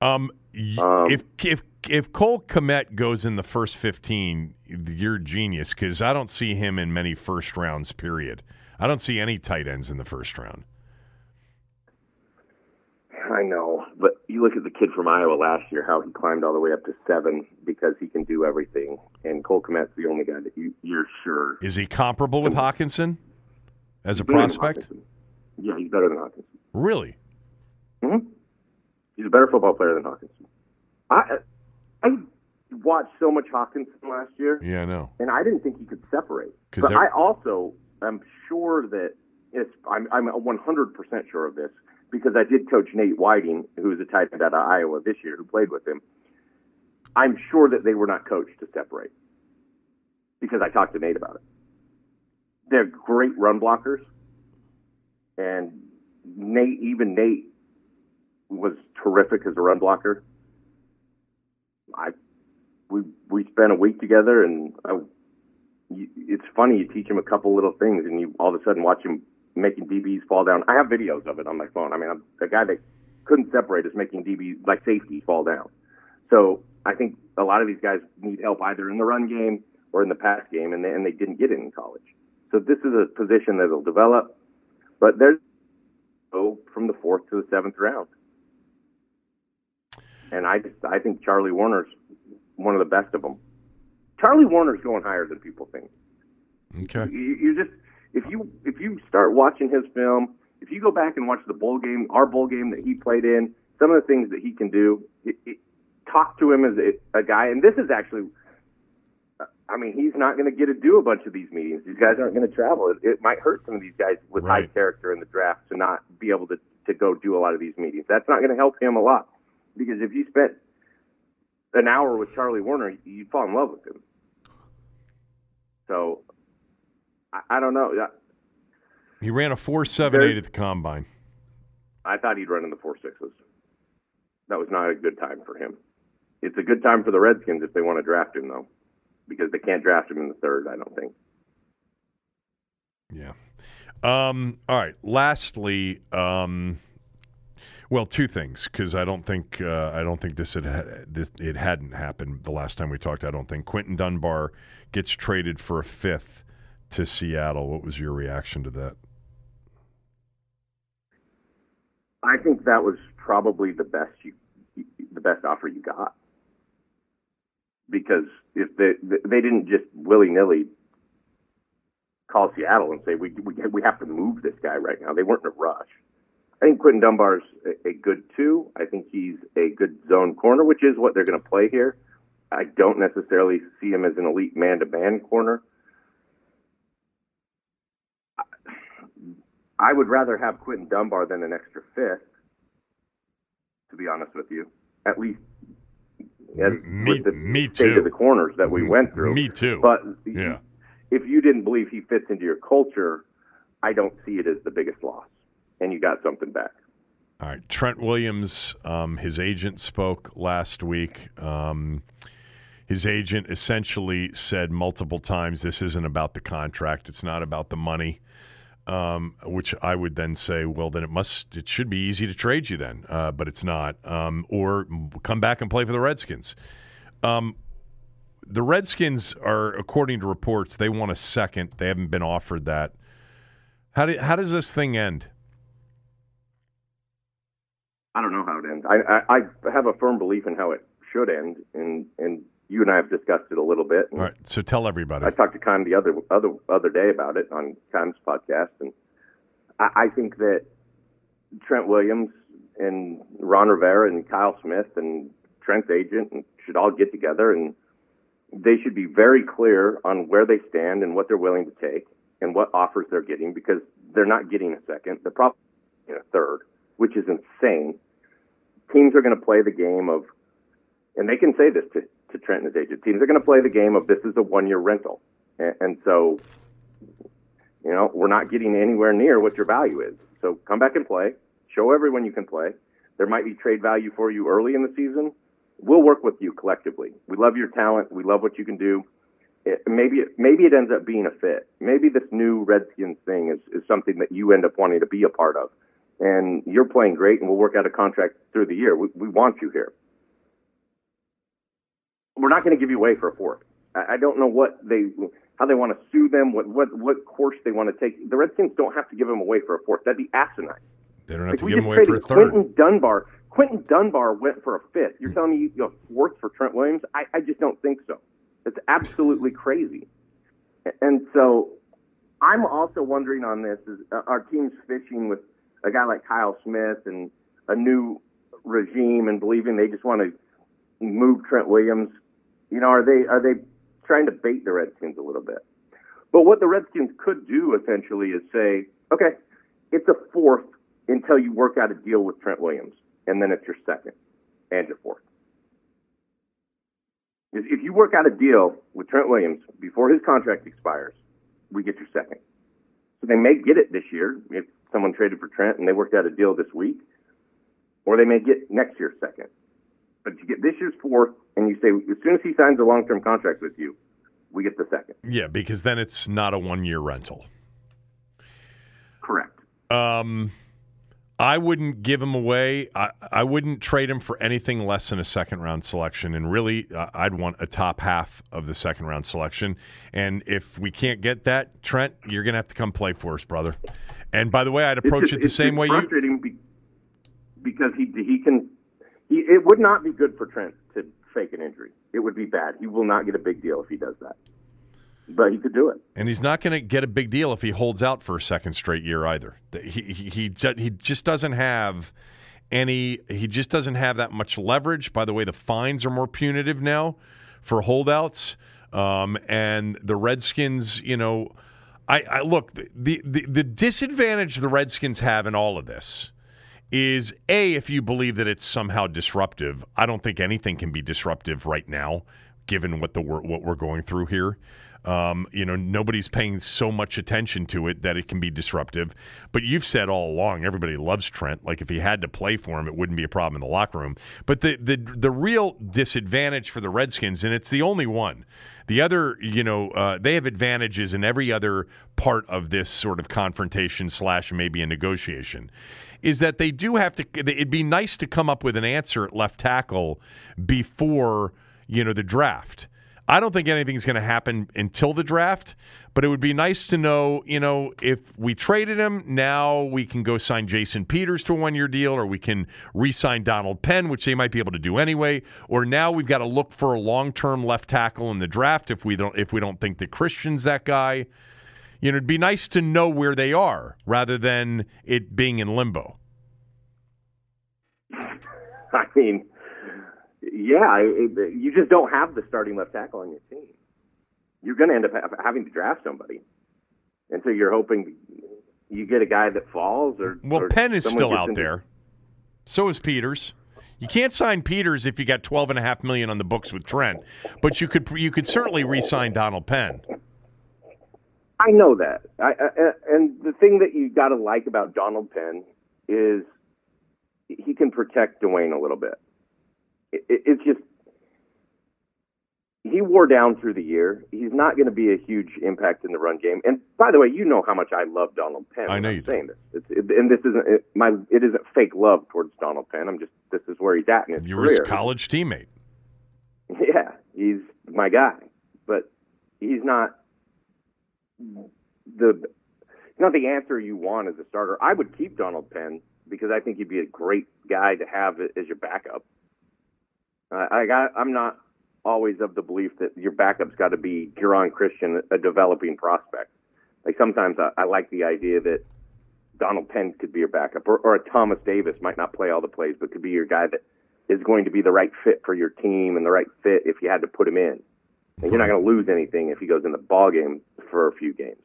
Um, Um, if if if Cole Kmet goes in the first fifteen, you're a genius because I don't see him in many first rounds. Period. I don't see any tight ends in the first round. I know, but you look at the kid from Iowa last year, how he climbed all the way up to seven because he can do everything. And Cole Kmet's the only guy that you, you're sure Is he comparable with Hockenson as a prospect? Yeah, he's better than Hockenson. Really? hmm He's a better football player than Hockenson. I I watched so much Hockenson last year, Yeah, I know. and I didn't think he could separate. But I also am sure that it's. I'm I'm 100 percent sure of this because I did coach Nate Wieting, who's a tight end out of Iowa this year, who played with him. I'm sure that they were not coached to separate because I talked to Nate about it. They're great run blockers, and Nate, even Nate, was terrific as a run blocker. I we we spent a week together, and I, you, it's funny. You teach him a couple little things, and you all of a sudden watch him making DBs fall down. I have videos of it on my phone. I mean, I'm, the guy that couldn't separate is making DBs like safeties fall down. So I think a lot of these guys need help either in the run game or in the pass game, and they, and they didn't get it in college. So this is a position that'll develop, but there's go from the fourth to the seventh round. And I just I think Charlie Woerner's one of the best of them. Charlie Woerner's going higher than people think. Okay. You, you just if you if you start watching his film, if you go back and watch the bowl game, our bowl game that he played in, some of the things that he can do, it, it, talk to him as a, a guy. And this is actually, I mean, he's not going to get to do a bunch of these meetings. These guys aren't going to travel. It, it might hurt some of these guys with high character in the draft to not be able to to go do a lot of these meetings. That's not going to help him a lot because if you spent an hour with Charlie Woerner, you'd fall in love with him. So I, I don't know. He ran a four seven eight at the combine. I thought he'd run in the four sixes. That was not a good time for him. It's a good time for the Redskins if they want to draft him, though, because they can't draft him in the third. I don't think. Yeah. Um, all right. Lastly, um, well, two things because I don't think uh, I don't think this had this it hadn't happened the last time we talked. I don't think Quinton Dunbar gets traded for a fifth to Seattle. What was your reaction to that? I think that was probably the best you, the best offer you got, because if they they didn't just willy nilly call Seattle and say we, we we have to move this guy right now. They weren't in a rush. I think Quinton Dunbar's a, a good two. I think he's a good zone corner, which is what they're going to play here. I don't necessarily see him as an elite man-to-man corner. I would rather have Quinton Dunbar than an extra fifth, to be honest with you. At least as, Me- with the me state too. of the corners that we went through. Me too. But Yeah. if you didn't believe he fits into your culture, I don't see it as the biggest loss. And you got something back. All right, Trent Williams, um, his agent spoke last week. Um, his agent essentially said multiple times, "This isn't about the contract. It's not about the money." Um, which I would then say, well, then it must, it should be easy to trade you then, uh, but it's not. Um, or come back and play for the Redskins. Um, the Redskins are, according to reports, they want a second. They haven't been offered that. How do, how does this thing end? I don't know how it ends. I, I, I have a firm belief in how it should end, and and you and I have discussed it a little bit. All right, so tell everybody. I talked to Con the other other other day about it on Con's podcast, and I, I think that Trent Williams and Ron Rivera and Kyle Smith and Trent's agent should all get together and they should be very clear on where they stand and what they're willing to take and what offers they're getting because they're not getting a second. They're probably getting a third, which is insane. Teams are going to play the game of, and they can say this to, to Trent and his agent. Teams are going to play the game of this is a one year rental. And, and so, you know, we're not getting anywhere near what your value is. So come back and play. Show everyone you can play. There might be trade value for you early in the season, we'll work with you collectively. We love your talent. We love what you can do. It, maybe maybe it ends up being a fit. Maybe this new Redskins thing is, is something that you end up wanting to be a part of. And you're playing great, and we'll work out a contract through the year. We, we want you here. We're not going to give you away for a fourth. I, I don't know what they how they want to sue them, what what what course they want to take. The Redskins don't have to give them away for a fourth. That'd be asinine. They don't have if to give them away for a third. Quinton Dunbar, Quinton Dunbar went for a fifth. You're telling me you go fourth for Trent Williams? I, I just don't think so. It's absolutely crazy. And so I'm also wondering on this is uh, our team's fishing with a guy like Kyle Smith and a new regime and believing they just want to move Trent Williams. You know, are they are they trying to bait the Redskins a little bit? But what the Redskins could do essentially is say, okay, it's a fourth until you work out a deal with Trent Williams, and then it's your second and your fourth. If you work out a deal with Trent Williams before his contract expires, we get your second. So they may get it this year if someone traded for Trent and they worked out a deal this week, or they may get next year's second. But you get this year's fourth, and you say as soon as he signs a long-term contract with you, we get the second. Yeah, because then it's not a one-year rental. Correct. Um, I wouldn't give him away. I, I wouldn't trade him for anything less than a second round selection. And really, uh, I'd want a top half of the second round selection. And if we can't get that, Trent, you're going to have to come play for us, brother. And by the way, I'd approach just, it the same way you. Be, because he he can. He, it would not be good for Trent to fake an injury. It would be bad. He will not get a big deal if he does that but he could do it. And he's not going to get a big deal if he holds out for a second straight year either. He he he, he just doesn't have any. He just doesn't have that much leverage. By the way, the fines are more punitive now for holdouts. Um, and the Redskins, you know, I, I look the, the the disadvantage the Redskins have in all of this is a if you believe that it's somehow disruptive. I don't think anything can be disruptive right now, given what the what we're going through here. Um, you know, nobody's paying so much attention to it that it can be disruptive. But you've said all along, everybody loves Trent. Like if he had to play for him, it wouldn't be a problem in the locker room. But the the the real disadvantage for the Redskins, and it's the only one. The other, you know, uh, they have advantages in every other part of this sort of confrontation slash maybe a negotiation. Is that they do have to? It'd be nice to come up with an answer at left tackle before you know the draft I don't think anything's going to happen until the draft, but it would be nice to know, you know, if we traded him, now we can go sign Jason Peters to a one year deal, or we can re sign Donald Penn, which they might be able to do anyway, or now we've got to look for a long term left tackle in the draft if we don't if we don't think that Christian's that guy. You know, it'd be nice to know where they are rather than it being in limbo. I mean, yeah, it, you just don't have the starting left tackle on your team. You're going to end up ha- having to draft somebody, and so you're hoping you get a guy that falls. Or well, or Penn is still out into... there. So is Peters. You can't sign Peters if you got twelve and a half million on the books with Trent, but you could you could certainly re-sign Donald Penn. I know that, I, I, and the thing that you got to like about Donald Penn is he can protect Dwayne a little bit it, it's just he wore down through the year. He's not going to be a huge impact in the run game. And by the way, you know how much I love Donald Penn. I know you're saying this. It's, it, and this isn't it, my. It isn't fake love towards Donald Penn. I'm just this is where he's at in his You're career. his college teammate. Yeah, he's my guy, but he's not the not the answer you want as a starter. I would keep Donald Penn because I think he'd be a great guy to have as your backup. Uh, I got, I'm not always of the belief that your backup's got to be Geron Christian, a developing prospect. Like sometimes I, I like the idea that Donald Penn could be your backup, or, or a Thomas Davis might not play all the plays, but could be your guy that is going to be the right fit for your team and the right fit if you had to put him in. And you're not going to lose anything if he goes in the ball game for a few games.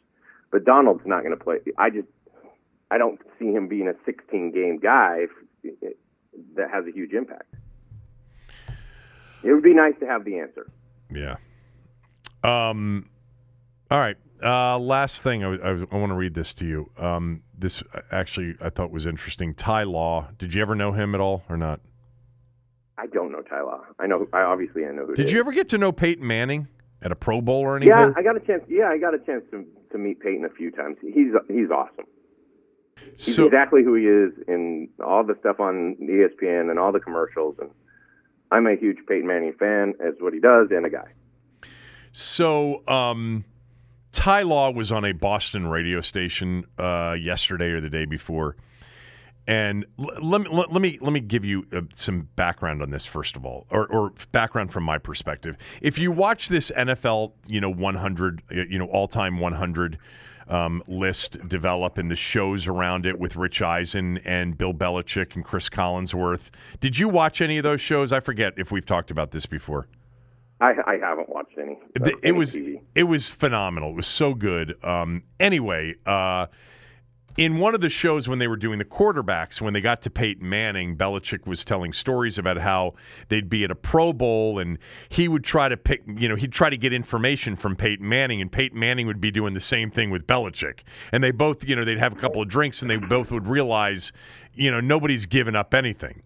But Donald's not going to play. I just, I don't see him being a 16 game guy that has a huge impact. It would be nice to have the answer. Yeah. Um. All right. Uh, last thing, I, I, I want to read this to you. Um, this actually I thought was interesting. Ty Law. Did you ever know him at all or not? I don't know Ty Law. I know. I obviously I know who. Did you ever get to know Peyton Manning at a Pro Bowl or anything? Yeah, I got a chance. Yeah, I got a chance to to meet Peyton a few times. He's he's awesome. He's so, exactly who he is in all the stuff on ESPN and all the commercials. And I'm a huge Peyton Manning fan, as what he does, and a guy. So, um, Ty Law was on a Boston radio station uh, yesterday or the day before, and l- let me let, let me let me give you uh, some background on this first of all, or, or background from my perspective. If you watch this NFL, you know, 100, you know, all time 100 um, list develop and the shows around it with Rich Eisen and Bill Belichick and Chris Collinsworth, did you watch any of those shows? I forget if we've talked about this before. I, I haven't watched any. It, any was TV. it was phenomenal. It was so good. Um, anyway, uh, in one of the shows when they were doing the quarterbacks, when they got to Peyton Manning, Belichick was telling stories about how they'd be at a Pro Bowl and he would try to pick, you know, he'd try to get information from Peyton Manning, and Peyton Manning would be doing the same thing with Belichick. And they both, you know, they'd have a couple of drinks and they both would realize, you know, nobody's given up anything.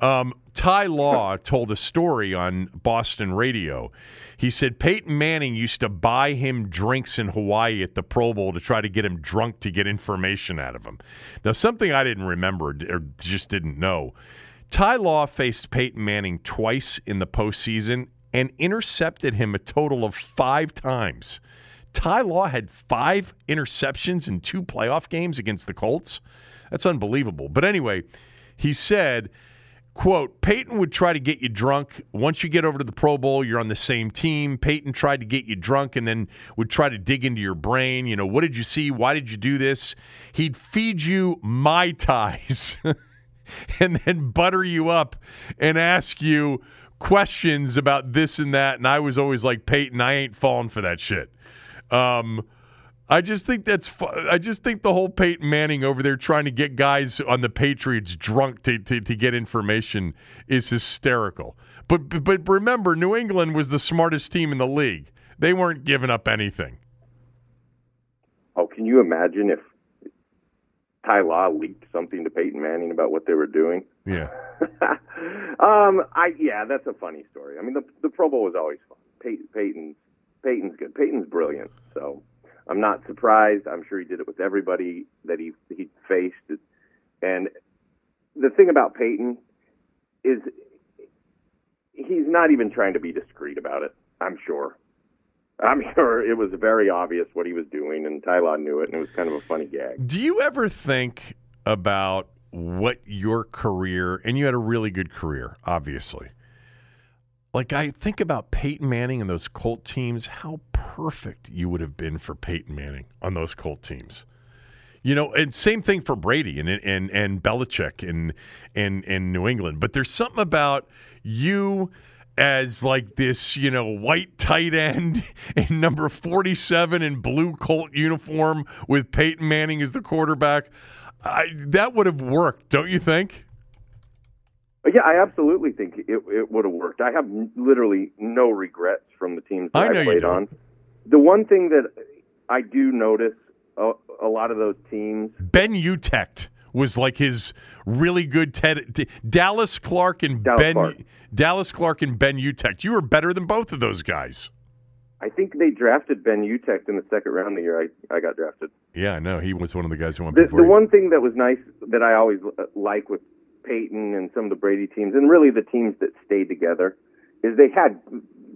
Um, Ty Law told a story on Boston radio. He said Peyton Manning used to buy him drinks in Hawaii at the Pro Bowl to try to get him drunk to get information out of him. Now, something I didn't remember or just didn't know Ty Law faced Peyton Manning twice in the postseason and intercepted him a total of five times. Ty Law had five interceptions in two playoff games against the Colts. That's unbelievable. But anyway, he said quote peyton would try to get you drunk. Once you get over to the pro bowl you're on the same team. Peyton tried to get you drunk and then would try to dig into your brain. You know what did you see? Why did you do this? He'd feed you mai tais and then butter you up and ask you questions about this and that. And i was always like peyton i ain't falling for that shit. Um, I just think that's. Fu- I just think the whole Peyton Manning over there trying to get guys on the Patriots drunk to, to, to get information is hysterical. But, but remember, New England was the smartest team in the league. They weren't giving up anything. Oh, can you imagine if Ty Law leaked something to Peyton Manning about what they were doing? Yeah. um, I yeah, that's a funny story. I mean, the the Pro Bowl was always fun. Peyton, Peyton's Peyton's good. Peyton's brilliant. So I'm not surprised. I'm sure he did it with everybody that he he faced. And the thing about Peyton is he's not even trying to be discreet about it. I'm sure. I'm sure it was very obvious what he was doing, and Ty Law knew it, and it was kind of a funny gag. Do you ever think about what your career, and you had a really good career, obviously. Like I think about Peyton Manning and those Colt teams, how perfect you would have been for Peyton Manning on those Colt teams. You know, and same thing for Brady and and and Belichick and and and New England. But there's something about you as like this, you know, white tight end in number 47 in blue Colt uniform with Peyton Manning as the quarterback. I, that would have worked, don't you think? Yeah, I absolutely think it, it would have worked. I have literally no regrets from the teams that I I, played on. The one thing that I do notice a, a lot of those teams, Ben Utecht was like his really good Ted D- Dallas Clark and Dallas Ben Clark. Dallas Clark and Ben Utecht. You were better than both of those guys. I think they drafted Ben Utecht in the second round the year I, I got drafted. Yeah, I know. He was one of the guys who went The, the one thing that was nice that I always uh, like with Peyton and some of the Brady teams, and really the teams that stayed together, is they had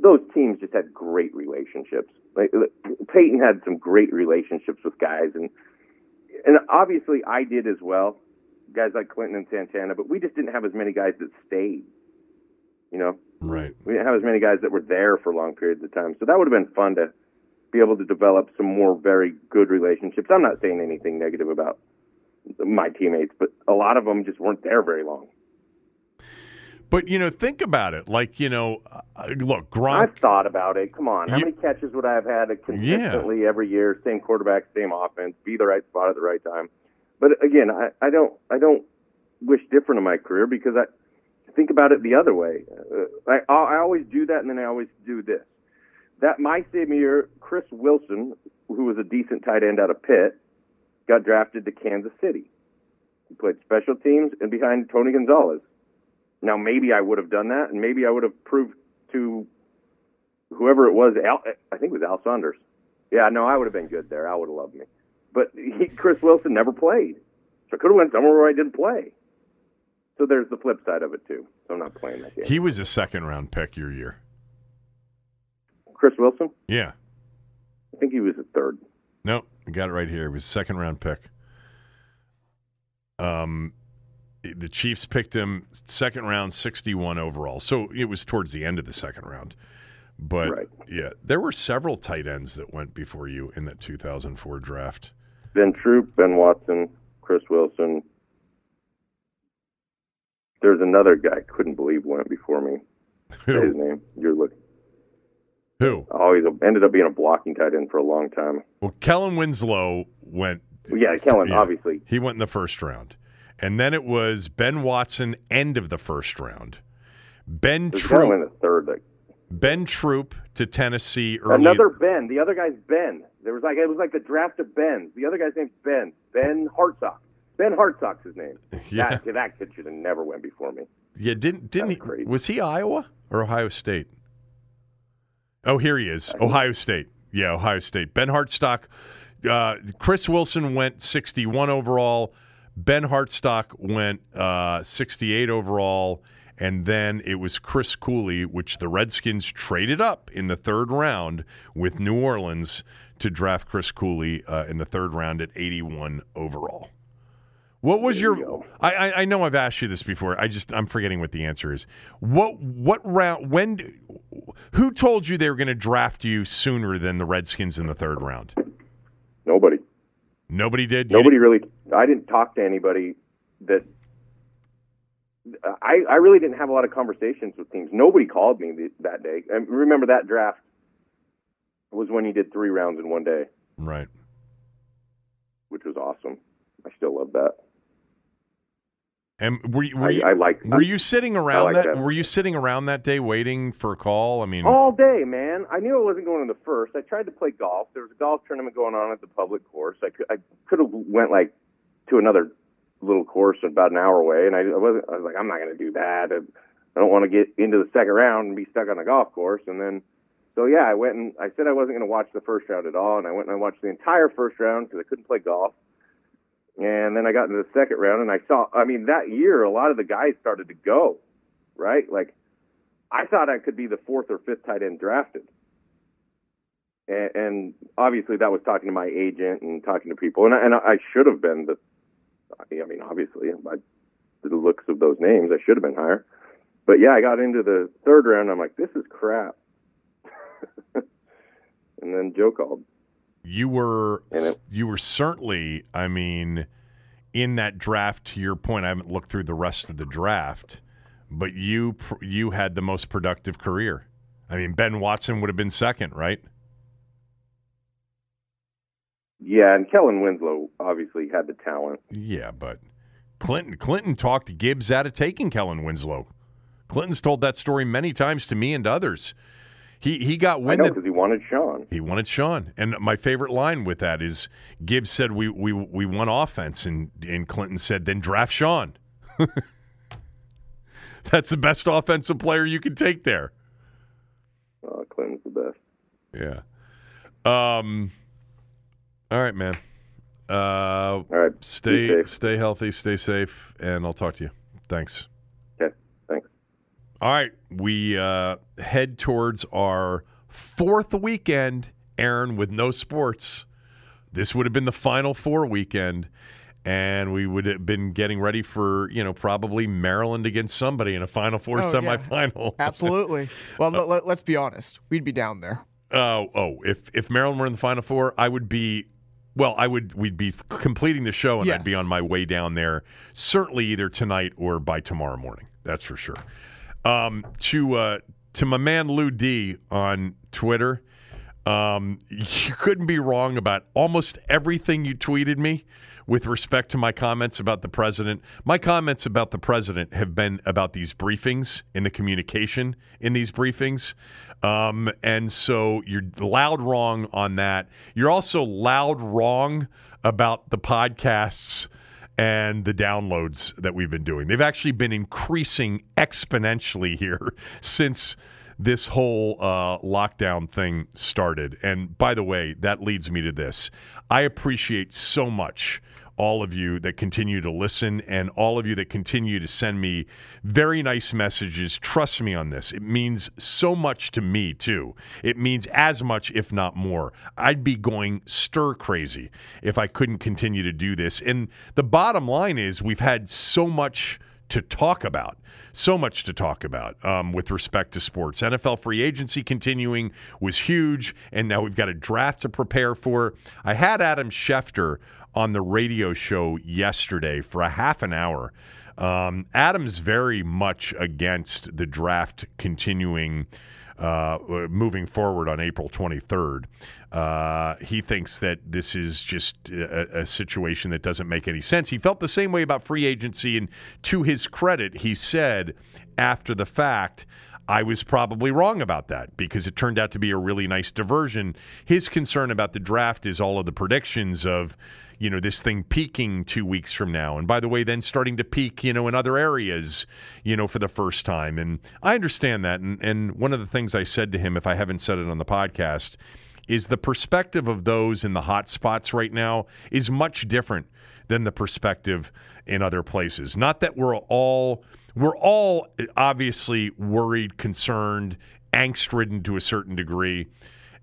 those teams just had great relationships. Like Peyton had some great relationships with guys, and and obviously I did as well. Guys like Clinton and Santana, but we just didn't have as many guys that stayed. You know, Right. we didn't have as many guys that were there for long periods of time. So that would have been fun to be able to develop some more very good relationships. I'm not saying anything negative about my teammates, but a lot of them just weren't there very long. But you know, think about it. Like you know, uh, look, Gronk. I've thought about it. Come on, how You- many catches would I have had consistently every year? Same quarterback, same offense, be the right spot at the right time. But again, I, I don't, I don't wish different in my career because I think about it the other way. Uh, I, I always do that, and then I always do this. That my same year, Kris Wilson, who was a decent tight end out of Pitt, got drafted to Kansas City. He played special teams and behind Tony Gonzalez. Now maybe I would have done that, and maybe I would have proved to whoever it was. Al, I think it was Al Saunders. Yeah, no, I would have been good there. Al would have loved me. But he, Kris Wilson never played, so I could have went somewhere where I didn't play. So there's the flip side of it too. So I'm not playing that game. He was a second round pick your year. Kris Wilson. Yeah. I think he was a third. No, I got it right here. It was second round pick. Um, the Chiefs picked him second round, 61 overall. So it was towards the end of the second round. But Right. yeah, there were several tight ends that went before you in that 2004 draft. Ben Troupe, Ben Watson, Kris Wilson. There's another guy I couldn't believe went before me. Say his name. You're looking. Who? Oh, Always ended up being a blocking tight end for a long time. Well, Kellen Winslow went. Yeah, Kellen, Yeah. obviously. He went in the first round. And then it was Ben Watson, end of the first round. Ben There's Kellen in the third. Like, Ben Troupe to Tennessee early. another Ben. The other guy's Ben. There was like it was like the draft of Ben. The other guy's name's Ben. Ben Hartsock. Ben Hartsock's his name. Yeah. That, that kid should have never went before me. Yeah, didn't didn't he? Crazy. Was he Iowa or Ohio State? Oh, here he is, Ohio State. Yeah, Ohio State. Ben Hartsock. Uh, Kris Wilson went 61 overall. Ben Hartsock went uh, 68 overall, and then it was Chris Cooley, which the Redskins traded up in the third round with New Orleans to draft Chris Cooley uh, in the third round at 81 overall. What was There you your? go. I, I I know I've asked you this before. I just I'm forgetting what the answer is. What what round? When? Who told you they were going to draft you sooner than the Redskins in the third round? Nobody. Nobody did. You Nobody really. I didn't talk to anybody that. I I really didn't have a lot of conversations with teams. Nobody called me th- that day. And remember that draft was when he did three rounds in one day. Right. which was awesome. I still love that. And were you, were I, you, I like. were you sitting around like that, that. Were you sitting around that day waiting for a call? I mean, all day, man. I knew I wasn't going to the first. I tried to play golf. There was a golf tournament going on at the public course. I could I could have went like to another little course about an hour away, and I, I wasn't. I was like, I'm not going to do that. I, I don't want to get into the second round and be stuck on a golf course. And then, so yeah, I went and I said I wasn't going to watch the first round at all, and I went and I watched the entire first round because I couldn't play golf. And then I got into the second round, and I saw. I mean, that year a lot of the guys started to go, right? Like I thought I could be the fourth or fifth tight end drafted. And, and obviously that was talking to my agent and talking to people, and I, and I should have been the. I mean, obviously, by the looks of those names, I should have been higher. But yeah, I got into the third round. I'm like, this is crap. and then Joe called. You were it- you were certainly. I mean, in that draft. To your point, I haven't looked through the rest of the draft, but you you had the most productive career. I mean, Ben Watson would have been second, right? Yeah, and Kellen Winslow obviously had the talent. Yeah, but Clinton Clinton talked Gibbs out of taking Kellen Winslow. Clinton's told that story many times to me and others. He he got wind because he wanted Sean. he wanted Sean, and my favorite line with that is Gibbs said we we we want offense, and and Clinton said then draft Sean. That's the best offensive player you can take there. Uh, Clinton's the best. Yeah. Um. All right, man. Uh, All right, stay stay healthy, stay safe, and I'll talk to you. Thanks. All right, we uh, head towards our fourth weekend, Aaron, with no sports. This would have been the final four weekend, and we would have been getting ready for you know probably Maryland against somebody in a Final Four Oh, yeah. semifinal. Absolutely. Well, let, let, let's be honest. We'd be down there. Oh, oh, if if Maryland were in the Final Four, I would be. Well, I would. We'd be completing the show, and Yes. I'd be on my way down there. Certainly, either tonight or by tomorrow morning. That's for sure. Um, to uh, to my man Lou D on Twitter, um, you couldn't be wrong about almost everything you tweeted me with respect to my comments about the president. My comments about the president have been about these briefings and the communication in these briefings. Um, and so you're loud wrong on that. You're also loud wrong about the podcasts and the downloads that we've been doing. They've actually been increasing exponentially here since this whole uh, lockdown thing started. And by the way, that leads me to this. I appreciate so much all of you that continue to listen and all of you that continue to send me very nice messages. Trust me on this. It means so much to me, too. It means as much, if not more. I'd be going stir crazy if I couldn't continue to do this. And the bottom line is, we've had so much to talk about. So much to talk about um, with respect to sports. NFL free agency continuing was huge, and now we've got a draft to prepare for. I had Adam Schefter on the radio show yesterday for a half an hour. Um, Adam's very much against the draft continuing uh, moving forward on April 23rd. Uh, he thinks that this is just a, a, situation that doesn't make any sense. He felt the same way about free agency, and to his credit, he said after the fact, I was probably wrong about that because it turned out to be a really nice diversion. His concern about the draft is all of the predictions of you know this thing peaking two weeks from now. And by the way then starting to peak you know in other areas you know for the first time. And i understand that. And, and one of the things i said to him if i haven't said it on the podcast is the perspective of those in the hot spots right now is much different than the perspective in other places. Not that we're all we're all obviously worried concerned angst ridden to a certain degree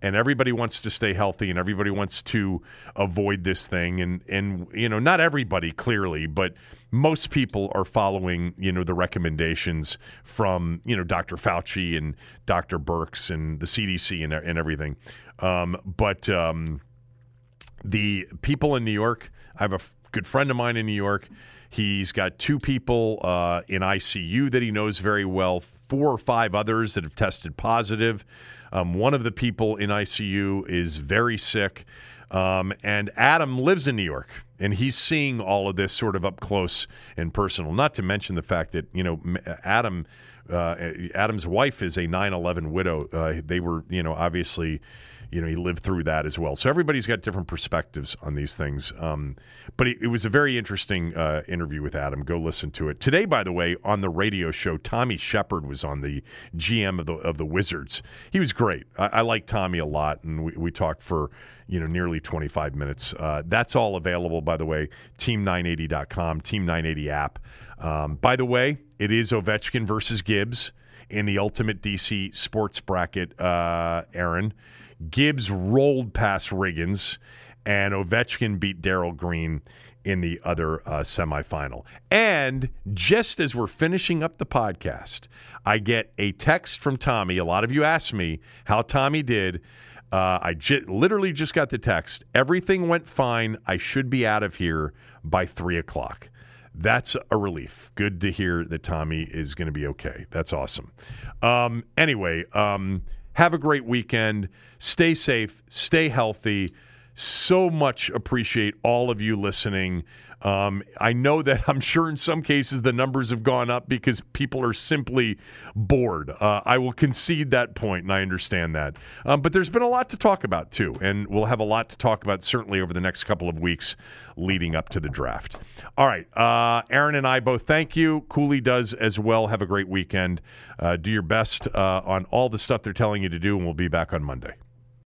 and everybody wants to stay healthy and everybody wants to avoid this thing and and you know not everybody clearly but most people are following you know the recommendations from you know Dr. Fauci and Dr. Birx and the CDC and, and everything um, but um, the people in New York I have a good friend of mine in New York he's got two people uh, in ICU that he knows very well four or five others that have tested positive um, one of the people in ICU is very sick. Um, and Adam lives in New York, and he's seeing all of this sort of up close and personal. Not to mention the fact that you know Adam, uh, Adam's wife is a 9/11 widow. Uh, they were, you know, obviously you know, he lived through that as well. So everybody's got different perspectives on these things. Um, but it, it, was a very interesting uh, interview with Adam. Go listen to it today. By the way, on the radio show, Tommy Sheppard was on the GM of the of the Wizards. He was great. I, I like Tommy a lot, and we, we talked for you know nearly 25 minutes. Uh, that's all available, by the way. Team980.com, Team 980 app. Um, by the way, it is Ovechkin versus Gibbs in the Ultimate DC Sports Bracket. Uh, Aaron. Gibbs rolled past Riggins, and Ovechkin beat Darrell Green in the other uh, semifinal. And just as we're finishing up the podcast, I get a text from Tommy. A lot of you asked me how Tommy did. Uh, I j- literally just got the text. Everything went fine. I should be out of here by three o'clock. That's a relief. Good to hear that Tommy is going to be okay. That's awesome. Um, anyway, um, have a great weekend. Stay safe. Stay healthy. So much appreciate all of you listening. Um, I know that I'm sure in some cases the numbers have gone up because people are simply bored. Uh, I will concede that point, and I understand that. Um, but there's been a lot to talk about, too, and we'll have a lot to talk about certainly over the next couple of weeks leading up to the draft. All right. Uh, Aaron and I both thank you. Cooley does as well. Have a great weekend. Uh, do your best uh, on all the stuff they're telling you to do, and we'll be back on Monday.